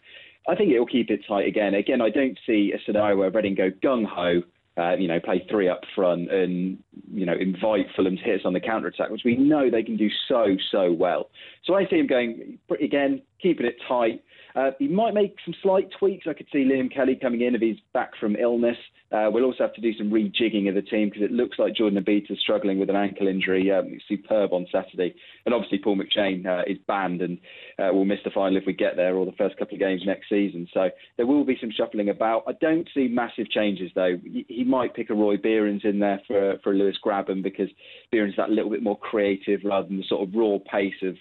I think it will keep it tight again. Again, I don't see a scenario where Reading go gung ho. Uh, you know, play three up front and, you know, invite Fulham's hits on the counter attack, which we know they can do so, so well. So I see him going, again, keeping it tight. Uh, he might make some slight tweaks. I could see Liam Kelly coming in if he's back from illness. Uh, we'll also have to do some rejigging of the team because it looks like Jordan Obita is struggling with an ankle injury. Um, superb on Saturday. And obviously, Paul McShane uh, is banned and uh, will miss the final if we get there or the first couple of games next season. So there will be some shuffling about. I don't see massive changes, though. He, might pick a Roy Beerens in there for, for Lewis Grabban because Beerens is that little bit more creative rather than the sort of raw pace of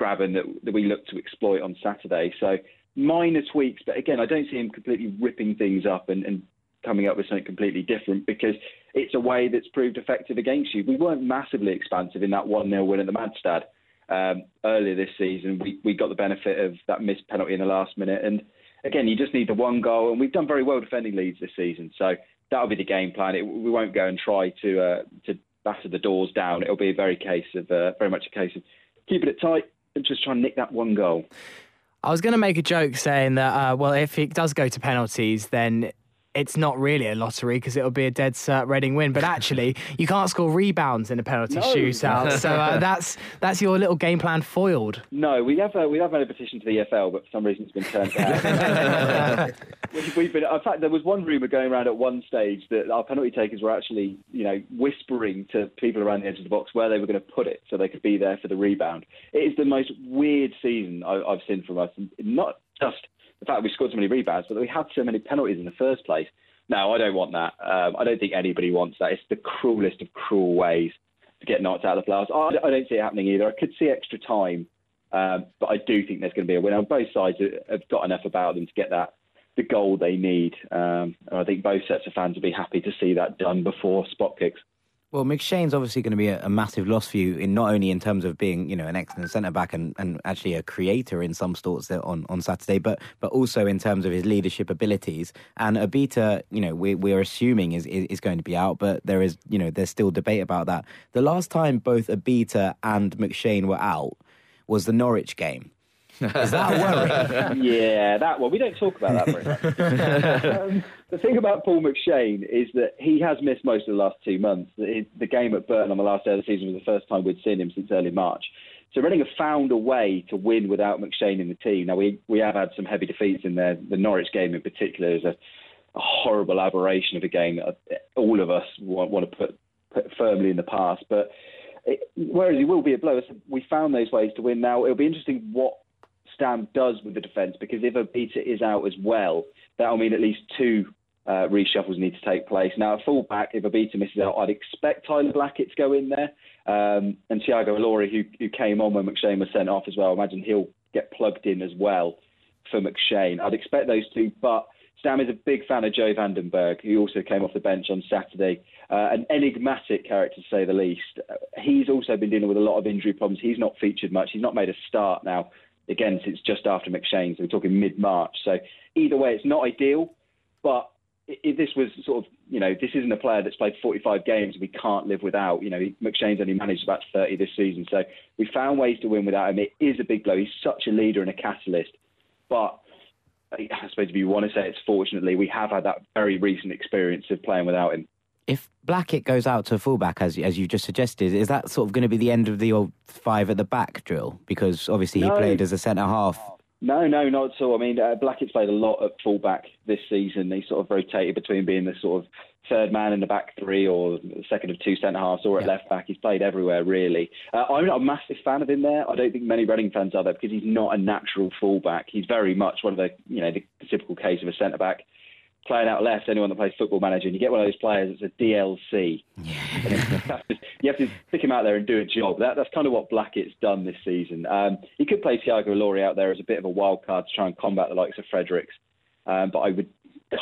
Grabban that, that we look to exploit on Saturday. So minor tweaks, but again, I don't see him completely ripping things up and, and coming up with something completely different because it's a way that's proved effective against you. We weren't massively expansive in that 1 0 win at the Madstad um, earlier this season. We, we got the benefit of that missed penalty in the last minute. And again, you just need the one goal, and we've done very well defending leads this season. So that'll be the game plan. It, we won't go and try to uh, to batter the doors down. It'll be a very case of uh, very much a case of keeping it tight and just trying to nick that one goal. I was going to make a joke saying that, uh, well, if it does go to penalties, then it's not really a lottery because it'll be a dead cert Reading win. But actually, (laughs) you can't score rebounds in a penalty No. shootout. So uh, (laughs) that's that's your little game plan foiled. No, we have uh, we have made a petition to the EFL, but for some reason it's been turned down. (laughs) We- We've been, in fact, there was one rumor going around at one stage that our penalty takers were actually, you know, whispering to people around the edge of the box where they were going to put it so they could be there for the rebound. It is the most weird season I- I've seen from us. Not just the fact we scored so many rebounds, but we had so many penalties in the first place. No, I don't want that. Um, I don't think anybody wants that. It's the cruelest of cruel ways to get knocked out of the playoffs. I, I don't see it happening either. I could see extra time, um, but I do think there's going to be a winner. Both sides have got enough about them to get that the goal they need. Um, and I think both sets of fans will be happy to see that done before spot kicks. Well, McShane's obviously going to be a, a massive loss for you in not only in terms of being, you know, an excellent centre back and, and actually a creator in some sorts on, on Saturday, but but also in terms of his leadership abilities. And Obita, you know, we, we're assuming is, is is going to be out, but there is, you know, there's still debate about that. The last time both Obita and McShane were out was the Norwich game. Is that a worry? (laughs) yeah, that one. We don't talk about that very much. um, the thing about Paul McShane is that he has missed most of the last two months. The, game at Burton on the last day of the season was the first time we'd seen him since early March. So Reading have found a way to win without McShane in the team. Now, we, we have had some heavy defeats in there. The Norwich game in particular is a, a horrible aberration of a game that all of us want, want to put, put firmly in the past. But it, whereas he will be a blow, we found those ways to win. Now, it'll be interesting what Stam does with the defence because if Obita is out as well, that'll mean at least two uh, reshuffles need to take place. Now, a fullback, if Obita misses out, I'd expect Tyler Blackett to go in there. Um, and Thiago Ilori, who, who came on when McShane was sent off as well, I imagine he'll get plugged in as well for McShane. I'd expect those two, but Stam is a big fan of Joe Vandenberg, who also came off the bench on Saturday. Uh, an enigmatic character, to say the least. He's also been dealing with a lot of injury problems. He's not featured much. He's not made a start now again since just after McShane, so we're talking mid March. So either way, it's not ideal, but if this was sort of, you know, this isn't a player that's played 45 games we can't live without. You know, McShane's only managed about 30 this season, so we found ways to win without him. It is a big blow. He's such a leader and a catalyst, but I suppose if you want to say it's fortunately, we have had that very recent experience of playing without him. If Blackett goes out to fullback, as as you just suggested, is that sort of going to be the end of the old five at the back drill? Because obviously he No. played as a centre half. No, no, not at all. I mean, uh, Blackett's played a lot at fullback this season. He sort of rotated between being the sort of third man in the back three or the second of two centre halves or at Yeah. left back. He's played everywhere, really. Uh, I'm not a massive fan of him there. I don't think many Reading fans are there because he's not a natural fullback. He's very much one of the, you know, the typical case of a centre back playing out left. Anyone that plays football manager, and you get one of those players that's a DLC. you have to stick him out there and do a job. That, that's kind of what Blackett's done this season. Um, he could play Thiago Ilori out there as a bit of a wild card to try and combat the likes of Fredericks, um, but I would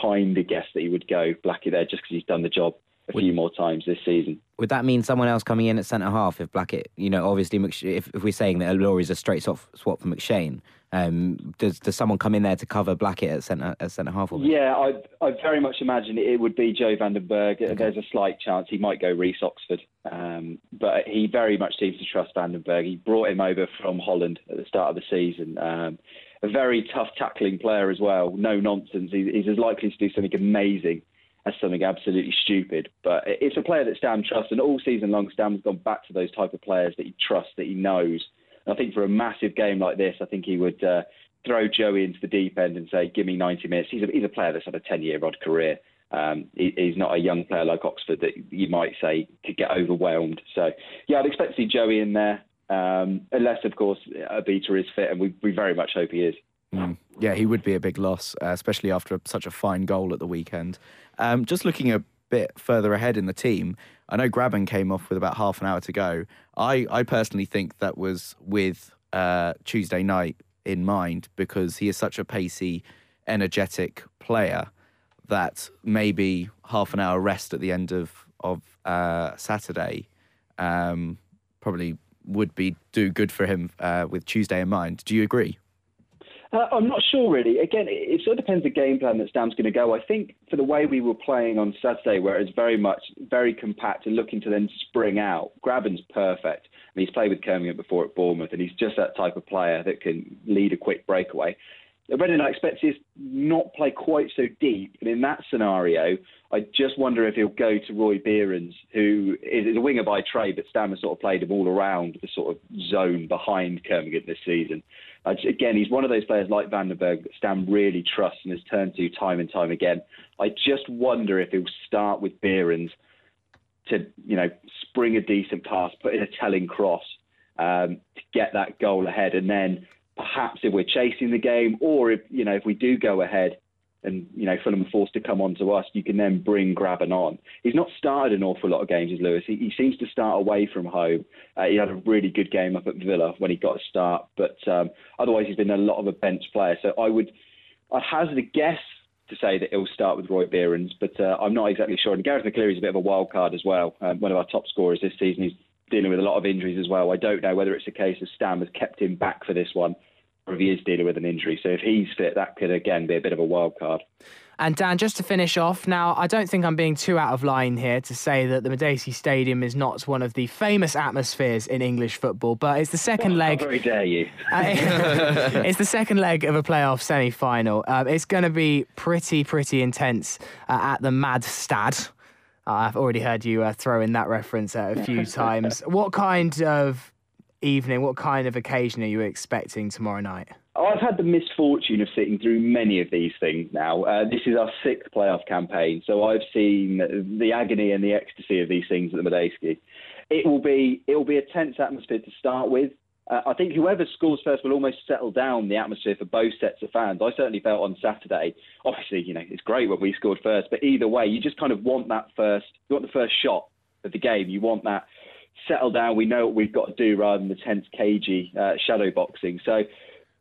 kind of guess that he would go Blackett there just because he's done the job a few more times this season. Would that mean someone else coming in at centre half if Blackett, you know, obviously McSh- if, if we're saying that Laurie's a straight swap, swap for McShane, um, does does someone come in there to cover Blackett at centre at centre half? Yeah, I, I very much imagine it would be Joe Vandenberg. There's a slight chance he might go Reece Oxford, um, but he very much seems to trust Vandenberg. He brought him over from Holland at the start of the season. Um, a very tough tackling player as well. No nonsense. He, he's as likely to do something amazing as something absolutely stupid. But it's a player that Stam trusts, and all season long, Stam's gone back to those type of players that he trusts, that he knows. I think for a massive game like this, I think he would uh, throw Joey into the deep end and say, "Give me 90 minutes." He's a, he's a player that's had a 10-year-odd career. Um, he, he's not a young player like Oxford that you might say could get overwhelmed. So, yeah, I'd expect to see Joey in there, um, unless, of course, Obita is fit, and we, we very much hope he is. Yeah, he would be a big loss, uh, especially after such a fine goal at the weekend. Um, just looking a bit further ahead in the team, I know Grabban came off with about half an hour to go. I, I personally think that was with uh, Tuesday night in mind because he is such a pacey, energetic player that maybe half an hour rest at the end of of uh, Saturday um, probably would be do good for him uh, with Tuesday in mind. Do you agree? Uh, I'm not sure really. Again, it, it sort of depends the game plan that Stam's going to go. I think for the way we were playing on Saturday, where it's very much very compact and looking to then spring out, Grabban's perfect. I mean, he's played with Birmingham before at Bournemouth, and he's just that type of player that can lead a quick breakaway. Reading, I expect to not play quite so deep, and in that scenario, I just wonder if he'll go to Roy Beerens, who is a winger by trade, but Stam has sort of played him all around the sort of zone behind Kermorgant this season. Uh, again, he's one of those players like Van den Berg that Stam really trusts and has turned to time and time again. I just wonder if he'll start with Beerens to, you know, spring a decent pass, put in a telling cross um, to get that goal ahead, and then perhaps if we're chasing the game, or if you know if we do go ahead, and you know Fulham are forced to come on to us, you can then bring Grabban on. He's not started an awful lot of games as Lewis. He, he seems to start away from home. Uh, he had a really good game up at Villa when he got a start, but um, otherwise he's been a lot of a bench player. So I would, I'd hazard a guess to say that he'll start with Roy Beerens, but uh, I'm not exactly sure. And Garath McCleary is a bit of a wild card as well. Um, one of our top scorers this season. He's dealing with a lot of injuries as well. I don't know whether it's a case of Stam has kept him back for this one or if he is dealing with an injury. So if he's fit, that could again be a bit of a wild card. And Dan, just to finish off, now I don't think I'm being too out of line here to say that the Madejski Stadium is not one of the famous atmospheres in English football, but it's the second leg. How very dare you? (laughs) (laughs) it's the second leg of a playoff semi-final. Um, it's going to be pretty, pretty intense uh, at the Mad Stad. I've already heard you uh, throw in that reference uh, a few (laughs) times. What kind of evening, what kind of occasion are you expecting tomorrow night? I've had the misfortune of sitting through many of these things now. Uh, this is our sixth playoff campaign, so I've seen the agony and the ecstasy of these things at the Madejski. It will be it will be a tense atmosphere to start with. Uh, I think whoever scores first will almost settle down the atmosphere for both sets of fans. I certainly felt on Saturday. Obviously, you know it's great when we scored first, but either way, you just kind of want that first. You want the first shot of the game. You want that settle down. We know what we've got to do rather than the tense, cagey uh, shadow boxing. So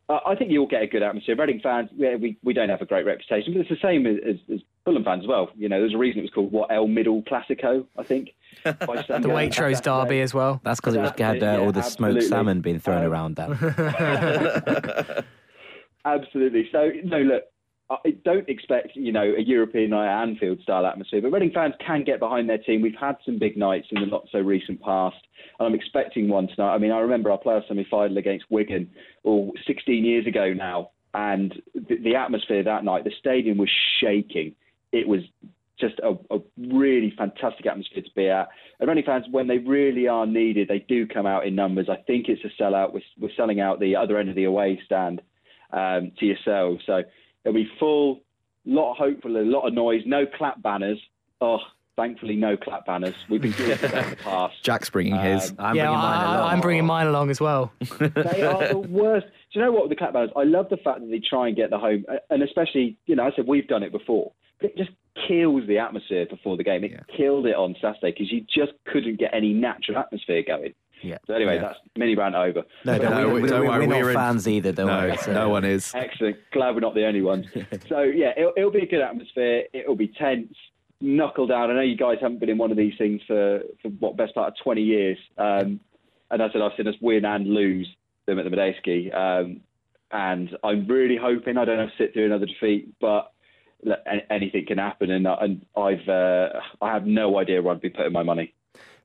uh, I think you'll get a good atmosphere. Reading fans, yeah, we, we don't have a great reputation, but it's the same as, as, as Fulham fans as well. You know, there's a reason it was called what El Middle Classico, I think. (laughs) the Waitrose Derby as well. That's because it was had uh, yeah, all the absolutely. smoked salmon being thrown um, around. That. (laughs) absolutely. So no, look, I don't expect, you know, a European night Anfield style atmosphere, but Reading fans can get behind their team. We've had some big nights in the not so recent past, and I'm expecting one tonight. I mean, I remember our playoff semi final against Wigan, or 16 years ago now, and the, the, atmosphere that night, the stadium was shaking. It was just a, a really fantastic atmosphere to be at. And Reading fans, when they really are needed, they do come out in numbers. I think it's a sellout. We're, we're selling out the other end of the away stand um, to yourselves. So It'll be full, a lot of hopeful, a lot of noise, no clap banners. Oh, thankfully no clap banners. We've been doing that in the past. (laughs) Jack's bringing um, his. I'm yeah, bringing mine along. I'm bringing mine along as well. (laughs) they are the worst. Do you know what with the clap banners? I love the fact that they try and get the home, and especially you know I said we've done it before. But it just kills the atmosphere before the game. It yeah. killed it on Saturday because you just couldn't get any natural atmosphere going. Yeah. So anyway, yeah. that's mini rant over. No, no, no we, are we, not fans either. Don't no, worry. So. No one is. Excellent. Glad we're not the only ones. (laughs) so yeah, it'll, it'll, be a good atmosphere. It'll be tense, knuckle down. I know you guys haven't been in one of these things for for what best part of 20 years. Um, and as I said, I've seen us win and lose them at the Madejski. Um, and I'm really hoping I don't have to sit through another defeat, but anything can happen. And, and I've uh, I have no idea where I'd be putting my money.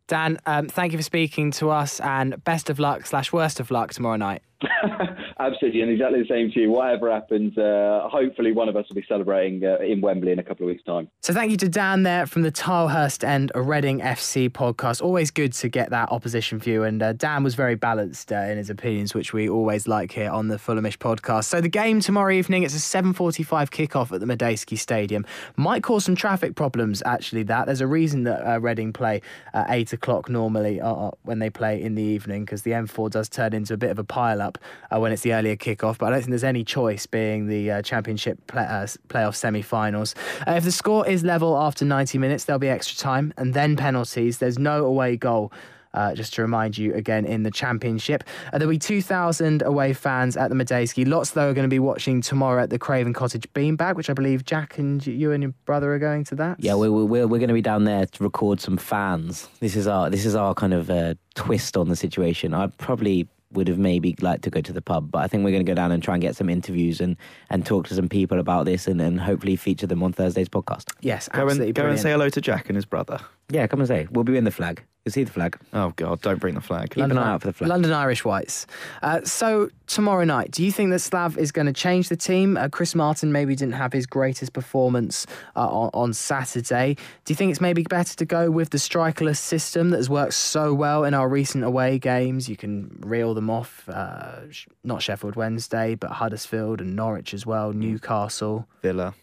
Dan, um, thank you for speaking to us and best of luck slash worst of luck tomorrow night. (laughs) Absolutely, and exactly the same to you. Whatever happens, uh, hopefully one of us will be celebrating uh, in Wembley in a couple of weeks' time. So thank you to Dan there from the Tilehurst End Reading FC podcast. Always good to get that opposition view, and uh, Dan was very balanced uh, in his opinions, which we always like here on the Fulhamish podcast. So the game tomorrow evening, it's a 7:45 kickoff at the Madejski Stadium. Might cause some traffic problems. Actually, that there's a reason that uh, Reading play at eight o'clock normally uh, when they play in the evening because the M4 does turn into a bit of a pile up uh, when it's the earlier kickoff. But I don't think there's any choice being the uh, Championship play, uh, playoff semi finals. Uh, if the score is level after 90 minutes, there'll be extra time and then penalties. There's no away goal. uh, just to remind you again in the Championship. Uh, there'll be 2,000 away fans at the Madejski. Lots, though, are going to be watching tomorrow at the Craven Cottage Beanbag, which I believe Jack and you and your brother are going to that. Yeah, we're we're, we're going to be down there to record some fans. This is our this is our kind of uh, twist on the situation. I probably would have maybe liked to go to the pub, but I think we're going to go down and try and get some interviews and, and talk to some people about this and, and hopefully feature them on Thursday's podcast. Yes, Go and, go and say hello to Jack and his brother. Yeah, come and say. We'll be in the flag. You'll see the flag. Oh, God, don't bring the flag. Keep an eye out for the flag. London Irish Whites. Uh, so tomorrow night, do you think that Slav is going to change the team? Uh, Chris Martin maybe didn't have his greatest performance uh, on, on Saturday. Do you think it's maybe better to go with the strikerless system that has worked so well in our recent away games? You can reel them off. Uh, not Sheffield Wednesday, but Huddersfield and Norwich as well. Newcastle. Villa.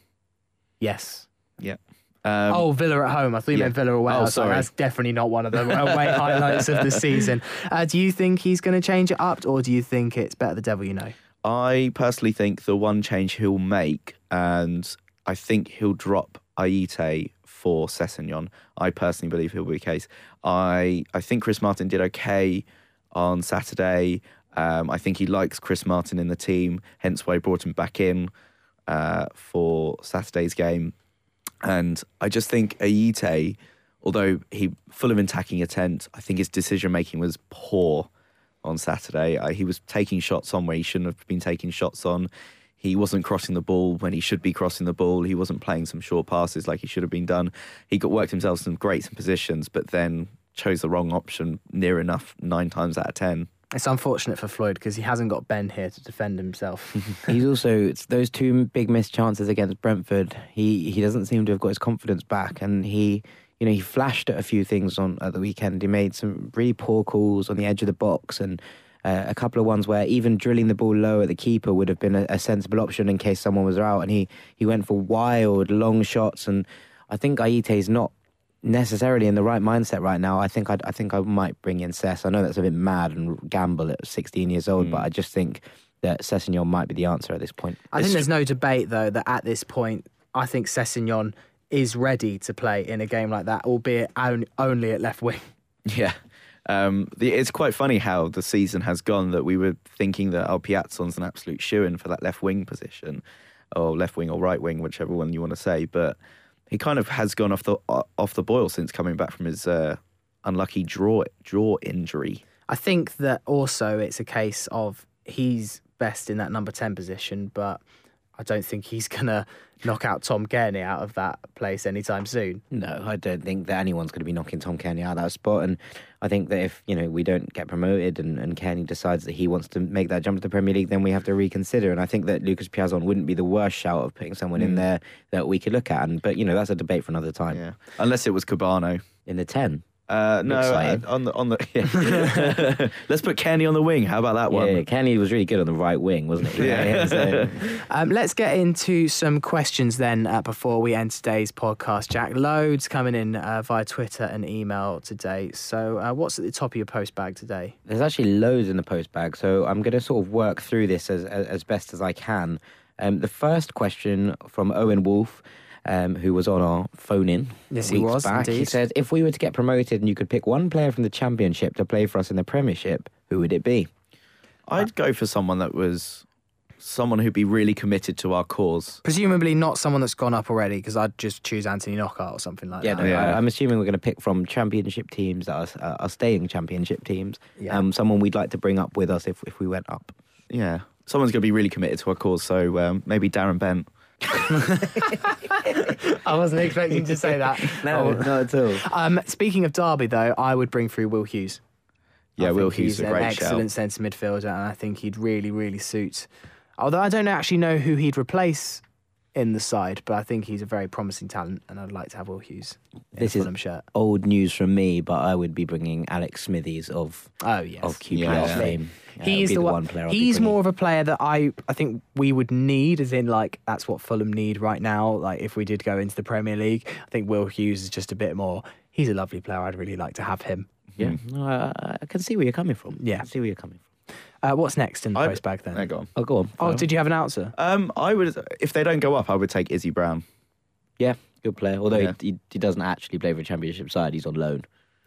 Yes. Yeah. Um, oh, Villa at home. I thought you yeah. meant Villa away. Oh, was like, sorry. that's definitely not one of the away (laughs) highlights of the season. Uh, do you think he's going to change it up, or do you think it's better the devil you know? I personally think the one change he'll make, and I think he'll drop Ayite for Sessegnon. I personally believe he'll be the case. I I think Chris Martin did okay on Saturday. Um, I think he likes Chris Martin in the team, hence why he brought him back in uh, for Saturday's game. And I just think Ayite, although he full of attacking intent, I think his decision making was poor on Saturday. Uh, he was taking shots on where he shouldn't have been taking shots on. He wasn't crossing the ball when he should be crossing the ball. He wasn't playing some short passes like he should have been done. He got worked himself some great positions, but then chose the wrong option near enough nine times out of ten. It's unfortunate for Floyd because he hasn't got Ben here to defend himself. (laughs) He's also those two big missed chances against Brentford. He he doesn't seem to have got his confidence back, and he you know he flashed at a few things on at the weekend. He made some really poor calls on the edge of the box, and uh, a couple of ones where even drilling the ball low at the keeper would have been a, a sensible option in case someone was out. And he he went for wild long shots, and I think Ayite is not necessarily in the right mindset right now. I think I'd, I think I might bring in Cess. I know that's a bit mad and gamble at 16 years old, but I just think that Sessegnon might be the answer at this point. I think there's no debate, though, that at this point, I think Sessegnon is ready to play in a game like that, albeit on- only at left wing. (laughs) Yeah. Um, the, it's quite funny how the season has gone that we were thinking that our Piazon's an absolute shoe in for that left wing position, or left wing or right wing, whichever one you want to say. But he kind of has gone off the uh, off the boil since coming back from his uh, unlucky draw draw injury. I think that also it's a case of he's best in that number 10 position, but I don't think he's to knock out Tom Cairney out of that place anytime soon. No, I don't think that anyone's going to be knocking Tom Cairney out of that spot. And I think that if you know we don't get promoted and, and Cairney decides that he wants to make that jump to the Premier League, then we have to reconsider. And I think that Lucas Piazon wouldn't be the worst shout of putting someone in hmm. there that we could look at. And but you know that's a debate for another time. Yeah, unless it was Kebano. In the ten, Uh, no, uh, on the on the. (laughs) Yeah. (laughs) Let's put Cairney on the wing. How about that one? yeah, Cairney was really good on the right wing, wasn't he? Yeah. so- (laughs) Um, let's get into some questions then uh, before we end today's podcast, Jack. Loads coming in uh, via Twitter and email today. So, uh, what's at the top of your post bag today? There's actually loads in the post bag, so I'm going to sort of work through this as as, as best as I can. Um, the first question from Owen Wolf, um, who was on our phone in Yes, he weeks was, back. He indeed. said, "If we were to get promoted and you could pick one player from the Championship to play for us in the Premiership, who would it be?" I'd go for someone that was someone who'd be really committed to our cause. Presumably not someone that's gone up already, because I'd just choose Anthony Knockaert or something like Yeah, that. no, Yeah. I, I'm assuming we're going to pick from Championship teams that are, uh, are staying Championship teams. Yeah. Um, someone we'd like to bring up with us if if we went up. Yeah, someone's going to be really committed to our cause. So um, maybe Darren Bent. (laughs) I wasn't expecting to say that. (laughs) No, not at all. Um, speaking of Derby, though, I would bring through Will Hughes. Yeah, I Will Hughes he's is a an great excellent shout. centre midfielder, and I think he'd really, really suit. Although I don't actually know who he'd replace in the side, but I think he's a very promising talent, and I'd like to have Will Hughes in This a is Fulham shirt. old news from me, but I would be bringing Alex Smithies of Oh yes, of QPR Yeah. fame. Uh, He's would be the, one. one player. I'd he's more of a player that I I think we would need, as in like that's what Fulham need right now. Like if we did go into the Premier League, I think Will Hughes is just a bit more. He's a lovely player. I'd really like to have him. Yeah, no, I, I can see where you're coming from. Yeah. I can see where you're coming from. Uh, what's next in the I'd- post bag then? There, go on. Oh, go on. Oh, did you have an answer? Um, I would if they don't go up, I would take Izzy Brown. Yeah, good player. Although Yeah. he, he, he doesn't actually play for a championship side, he's on loan.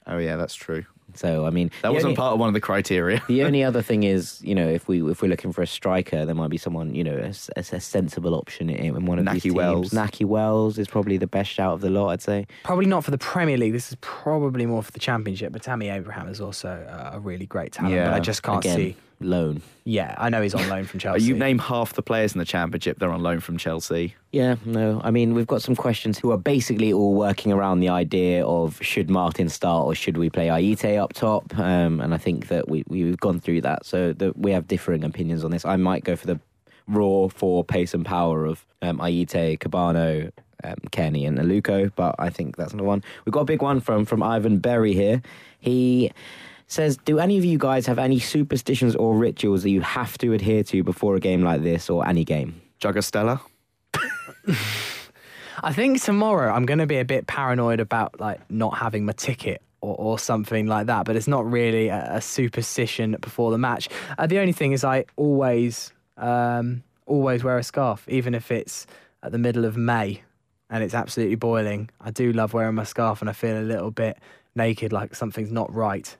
Oh yeah, that's true. So I mean, That the wasn't only- part of one of the criteria. The only (laughs) other thing is, you know, if we if we're looking for a striker, there might be someone, you know, a, s- a s- a sensible option in, in one of these Naki teams. Wells. Nahki Wells is probably the best shout of the lot, I'd say. Probably not for the Premier League. This is probably more for the Championship. But Tammy Abraham is also uh, a really great talent. But Yeah, I just can't Again, see. Loan. Yeah, I know he's on loan from (laughs) Chelsea. You name half the players in the championship; they're on loan from Chelsea. Yeah, no. I mean, we've got some questions who are basically all working around the idea of should Martin start or should we play Ayite up top? Um, and I think that we, we've gone through that. So that we have differing opinions on this. I might go for the raw for pace and power of um, Ayite, Kebano, um, Cairney, and Aluko, but I think that's another one. We've got a big one from, from Ivan Berry here. He says, Do any of you guys have any superstitions or rituals that you have to adhere to before a game like this or any game? Jugastella. (laughs) I think tomorrow I'm going to be a bit paranoid about like not having my ticket or, or something like that. But it's not really a, a superstition before the match. Uh, the only thing is I always um, always wear a scarf, even if it's at the middle of May and it's absolutely boiling. I do love wearing my scarf, and I feel a little bit naked, like something's not right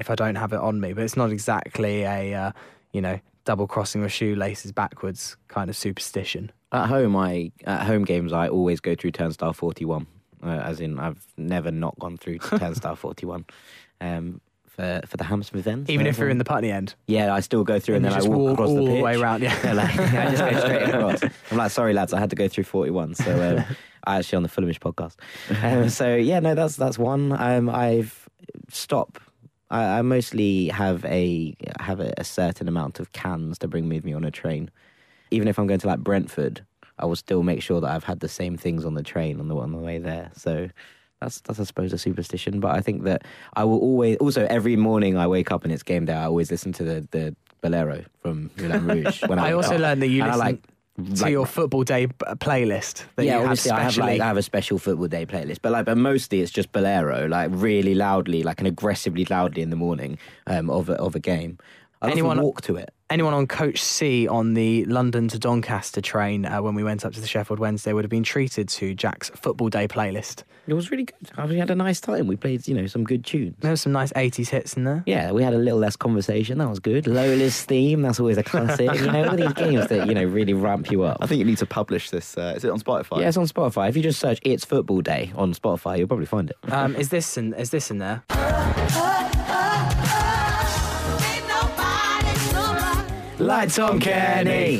if I don't have it on me. But it's not exactly a uh, you know double crossing with shoelaces backwards kind of superstition. At home, I at home games, I always go through turnstile forty one. Uh, as in, I've never not gone through (laughs) turnstile forty one. Um, for for the Hammersmith ends, Even if you're in the putney end. yeah, I still go through and, And then I walk walk across all the pitch. way round, yeah. (laughs) Yeah, like, I just go straight across. I'm like, sorry lads, I had to go through forty one. So um, (laughs) I actually on the Fulhamish podcast. Um, so yeah, no, that's that's one. Um, I've stopped. I, I mostly have a have a, a certain amount of cans to bring with me on a train. Even if I'm going to like Brentford, I will still make sure that I've had the same things on the train on the on the way there. So that's that's I suppose a superstition. But I think that I will always also every morning I wake up and it's game day. I always listen to the the Bolero from Moulin Rouge. When (laughs) I, I also up. learned that you And I like to like- your football day playlist that yeah, you have obviously I have like I have a special football day playlist, but like but mostly it's just Bolero, like really loudly, like an aggressively loudly in the morning um, of a, of a game. I Anyone- Anyone walk to it. Anyone on Coach C on the London to Doncaster train uh, when we went up to the Sheffield Wednesday would have been treated to Jack's football day playlist. It was really good. We had a nice time. We played, you know, some good tunes. There was some nice 80s hits in there. Yeah, we had a little less conversation. That was good. Lola's theme. That's always a classic. you know, all these games that you know really ramp you up. I think you need to publish this. Uh, is it on Spotify? Yeah, it's on Spotify. If you just search "It's Football Day" on Spotify, you'll probably find it. Um, is this in, is this in there? (laughs) Lights Tom Kenny.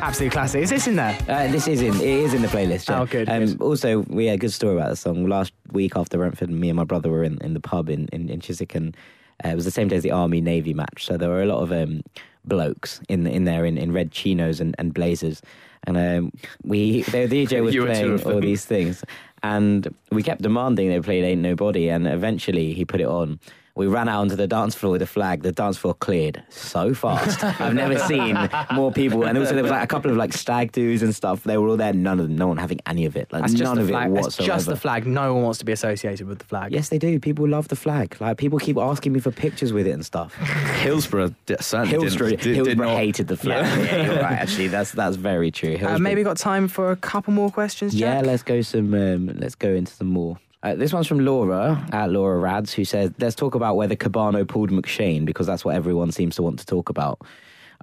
Absolute classic. Is this in there? Uh, this is in it is in the playlist. yeah. Oh, good, Um, good. Also, we had a good story about the song. Last week after Brentford, me and my brother were in, in the pub in in, in Chiswick, and uh, it was the same day as the Army Navy match. So there were a lot of um, blokes in in there in, in red chinos and, and blazers, and um, we the (laughs) DJ was You were two playing all these things, and we kept demanding they played "Ain't Nobody," and eventually he put it on. We ran out onto the dance floor with a flag. The dance floor cleared so fast. I've never (laughs) seen more people. And also there was like a couple of like stag do's and stuff. They were all there. None of them, no one having any of it. Like That's just none the of flag. it That's whatsoever. just the flag. No one wants to be associated with the flag. Yes, they do. People love the flag. Like people keep asking me for pictures with it and stuff. (laughs) Hillsborough certainly Hillsborough, didn't, did, did Hillsborough not. hated the flag. (laughs) Yeah. you're right. Actually, that's that's very true. Uh, Hillsborough- maybe got time for a couple more questions, Yeah, let's go some. Um, let's go into some more. Uh, this one's from Laura at Laura Rads, who says, "Let's talk about whether Kebano pulled McShane because that's what everyone seems to want to talk about."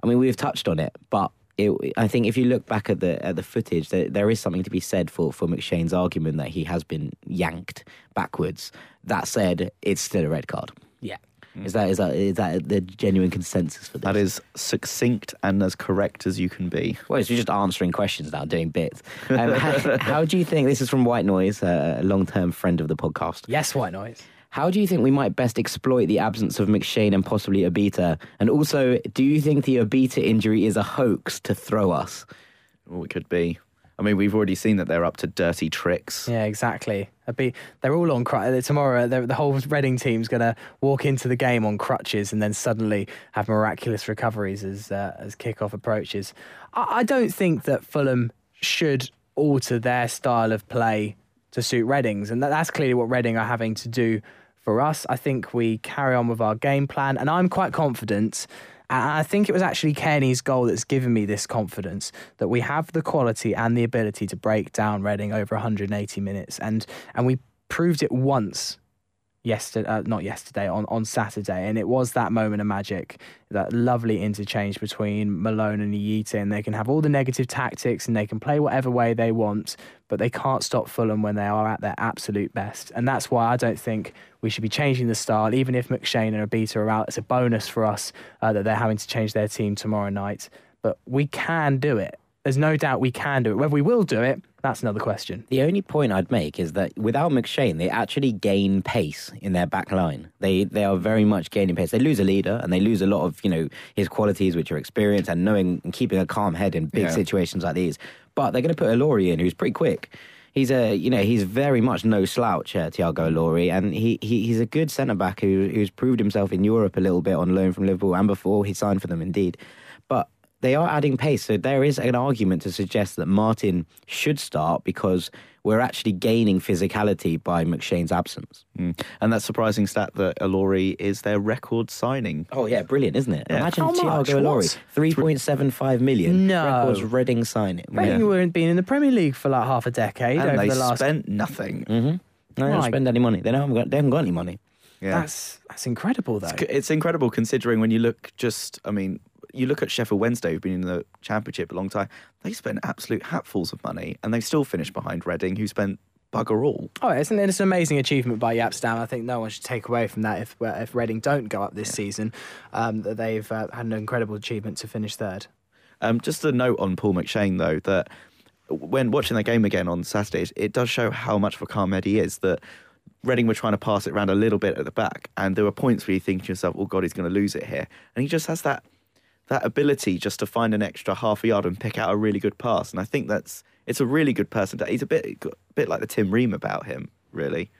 I mean, we've touched on it, but it, I think if you look back at the at the footage, there, there is something to be said for for McShane's argument that he has been yanked backwards. That said, it's still a red card. Yeah. Is that is that is that the genuine consensus for this? That is succinct and as correct as you can be. Well, it's just answering questions now, doing bits. Um, (laughs) how, how do you think this is from White Noise, uh, a long-term friend of the podcast? Yes, white noise. How do you think we might best exploit the absence of McShane and possibly Obita? And also, do you think the Obita injury is a hoax to throw us? Well, it could be. I mean, we've already seen that they're up to dirty tricks. Yeah, exactly. It'd be, they're all on crutches. Tomorrow, the whole Reading team's going to walk into the game on crutches and then suddenly have miraculous recoveries as uh, as kickoff approaches. I, I don't think that Fulham should alter their style of play to suit Reading's, and that, that's clearly what Reading are having to do for us. I think we carry on with our game plan, and I'm quite confident. And I think it was actually Cairney's goal that's given me this confidence that we have the quality and the ability to break down Reading over 180 minutes, and and we proved it once yesterday, uh, not yesterday, on, on Saturday. And it was that moment of magic, that lovely interchange between Malone and Ayite. And they can have all the negative tactics and they can play whatever way they want, but they can't stop Fulham when they are at their absolute best. And that's why I don't think we should be changing the style. Even if McShane and Obita are out, it's a bonus for us uh, that they're having to change their team tomorrow night. But we can do it. There's no doubt we can do it. Whether we will do it, that's another question. The only point I'd make is that without McShane, they actually gain pace in their back line. They they are very much gaining pace. They lose a leader and they lose a lot of you know his qualities, which are experience and knowing and keeping a calm head in big Yeah. situations like these. But they're going to put a Ilori in, who's pretty quick. He's a you know he's very much no slouch, uh, Thiago Ilori, and he, he he's a good centre back who who's proved himself in Europe a little bit on loan from Liverpool and before he signed for them indeed. But they are adding pace. So there is an argument to suggest that Martin should start because we're actually gaining physicality by McShane's absence. Mm. And that surprising stat that Ilori is their record signing. Oh yeah, brilliant, isn't it? Yeah. Imagine How much? Thiago Ilori, What? three point seven five million. No. records Reading signing. Reading Yeah. weren't been in the Premier League for like half a decade And over they the last. spent nothing. Mm-hmm. No, they don't My- spend any money. They don't. Got, they haven't got any money. Yeah. That's that's incredible though. It's, it's incredible considering when you look just, I mean, you look at Sheffield Wednesday, who've been in the Championship a long time, they spent absolute hatfuls of money and they still finished behind Reading, who spent bugger all. Oh, it's an, it's an amazing achievement by Jaap Stam. I think no one should take away from that if if Reading don't go up this season. Um, that they've uh, had an incredible achievement to finish third. Um, just a note on Paul McShane, though, that when watching that game again on Saturday, it- it does show how much of a calm head he is. That Reading were trying to pass it around a little bit at the back, and there were points where you think to yourself, "Oh God, he's going to lose it here," and he just has that that ability just to find an extra half a yard and pick out a really good pass. And I think that's it's a really good person. To, he's a bit a bit like the Tim Ream about him, really.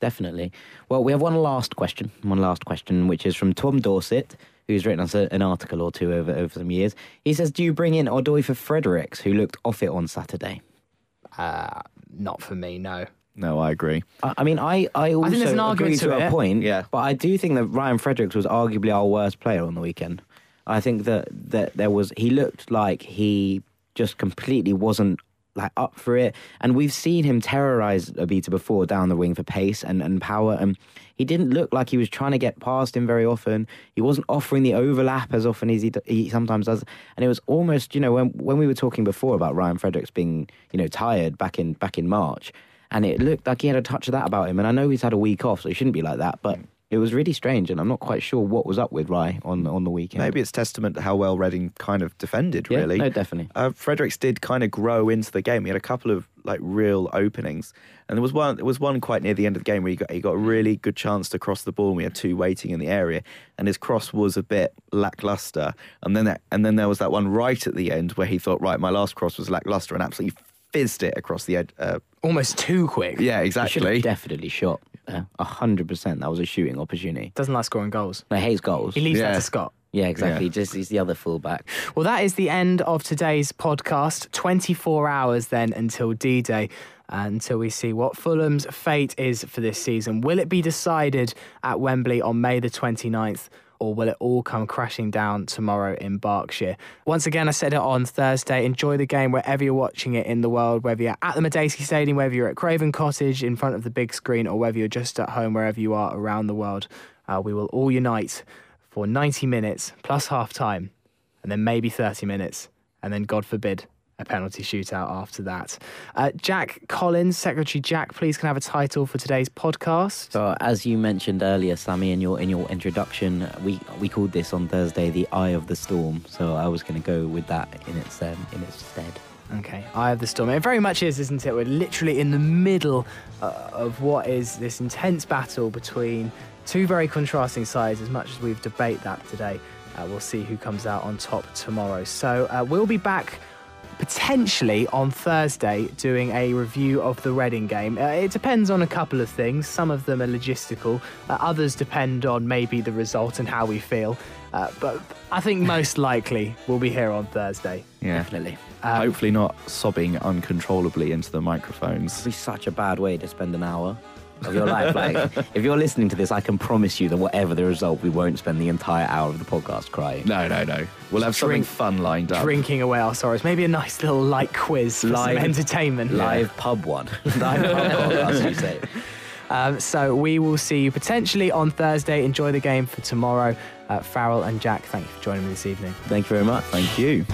Definitely. Well, we have one last question. One last question, which is from Tom Dorset, who's written us a, an article or two over over some years. He says, "Do you bring in Odoi for Fredericks, who looked off it on Saturday?" Uh, not for me, no. No, I agree. I I mean, I, I also there's an agree argument to, to a it. point, Yeah. but I do think that Ryan Fredericks was arguably our worst player on the weekend. I think that, that there was he looked like he just completely wasn't like up for it, and we've seen him terrorize Abita before down the wing for pace and, and power, and he didn't look like he was trying to get past him very often. He wasn't offering the overlap as often as he, he sometimes does, and it was almost you know when when we were talking before about Ryan Fredericks being you know tired back in back in March and it looked like he had a touch of that about him. And I know he's had a week off, so he shouldn't be like that. But it was really strange, and I'm not quite sure what was up with Rye on on the weekend. Maybe it's testament to how well Reading kind of defended. Yeah, really, no, definitely. Uh, Fredericks did kind of grow into the game. He had a couple of like real openings, and there was one. There was one quite near the end of the game where he got he got a really good chance to cross the ball. and We had two waiting in the area, and his cross was a bit lackluster. And then that, and then there was that one right at the end where he thought, right, my last cross was lackluster, and absolutely fizzed it across the edge. Uh, Almost too quick. yeah, He exactly. definitely shot a hundred percent. That was a shooting opportunity. Doesn't like scoring goals. No, hates goals. He leaves that Yeah. to Scott. yeah, exactly. Yeah. Just he's the other fullback. Well, that is the end of today's podcast. 24 hours then until D Day, until we see what Fulham's fate is for this season. Will it be decided at Wembley on May the 29th? Or will it all come crashing down tomorrow in Berkshire? Once again, I said it on Thursday. Enjoy the game wherever you're watching it in the world, whether you're at the Madejski Stadium, whether you're at Craven Cottage in front of the big screen, or whether you're just at home, wherever you are around the world. Uh, we will all unite for 90 minutes plus half time and then maybe 30 minutes, and then, God forbid, a penalty shootout after that. Uh, Jack Collins, Secretary Jack, please can I have a title for today's podcast. So as you mentioned earlier, Sammy, in your in your introduction, we we called this on Thursday the Eye of the Storm. So I was going to go with that in its um, in its stead. Okay, Eye of the Storm. It very much is, isn't it? We're literally in the middle uh, of what is this intense battle between two very contrasting sides. As much as we've debated that today, uh, we'll see who comes out on top tomorrow. So uh, we'll be back potentially on Thursday doing a review of the Reading game. Uh, it depends on a couple of things. Some of them are logistical, uh, others depend on maybe the result and how we feel. Uh, but I think (laughs) most likely we'll be here on Thursday. Yeah, Definitely. hopefully not sobbing uncontrollably into the microphones. It'd be such a bad way to spend an hour of your life. Like, (laughs) if you're listening to this, I can promise you that whatever the result, we won't spend the entire hour of the podcast crying. No, no, no. We'll have something fun lined up. Drinking away our sorrows. Maybe a nice little light quiz for Live- some entertainment. Live pub one. (laughs) Live pub podcast, you say. Um, so we will see you potentially on Thursday. Enjoy the game for tomorrow. Uh, Farrell and Jack, thank you for joining me this evening. Thank you very much. Thank you.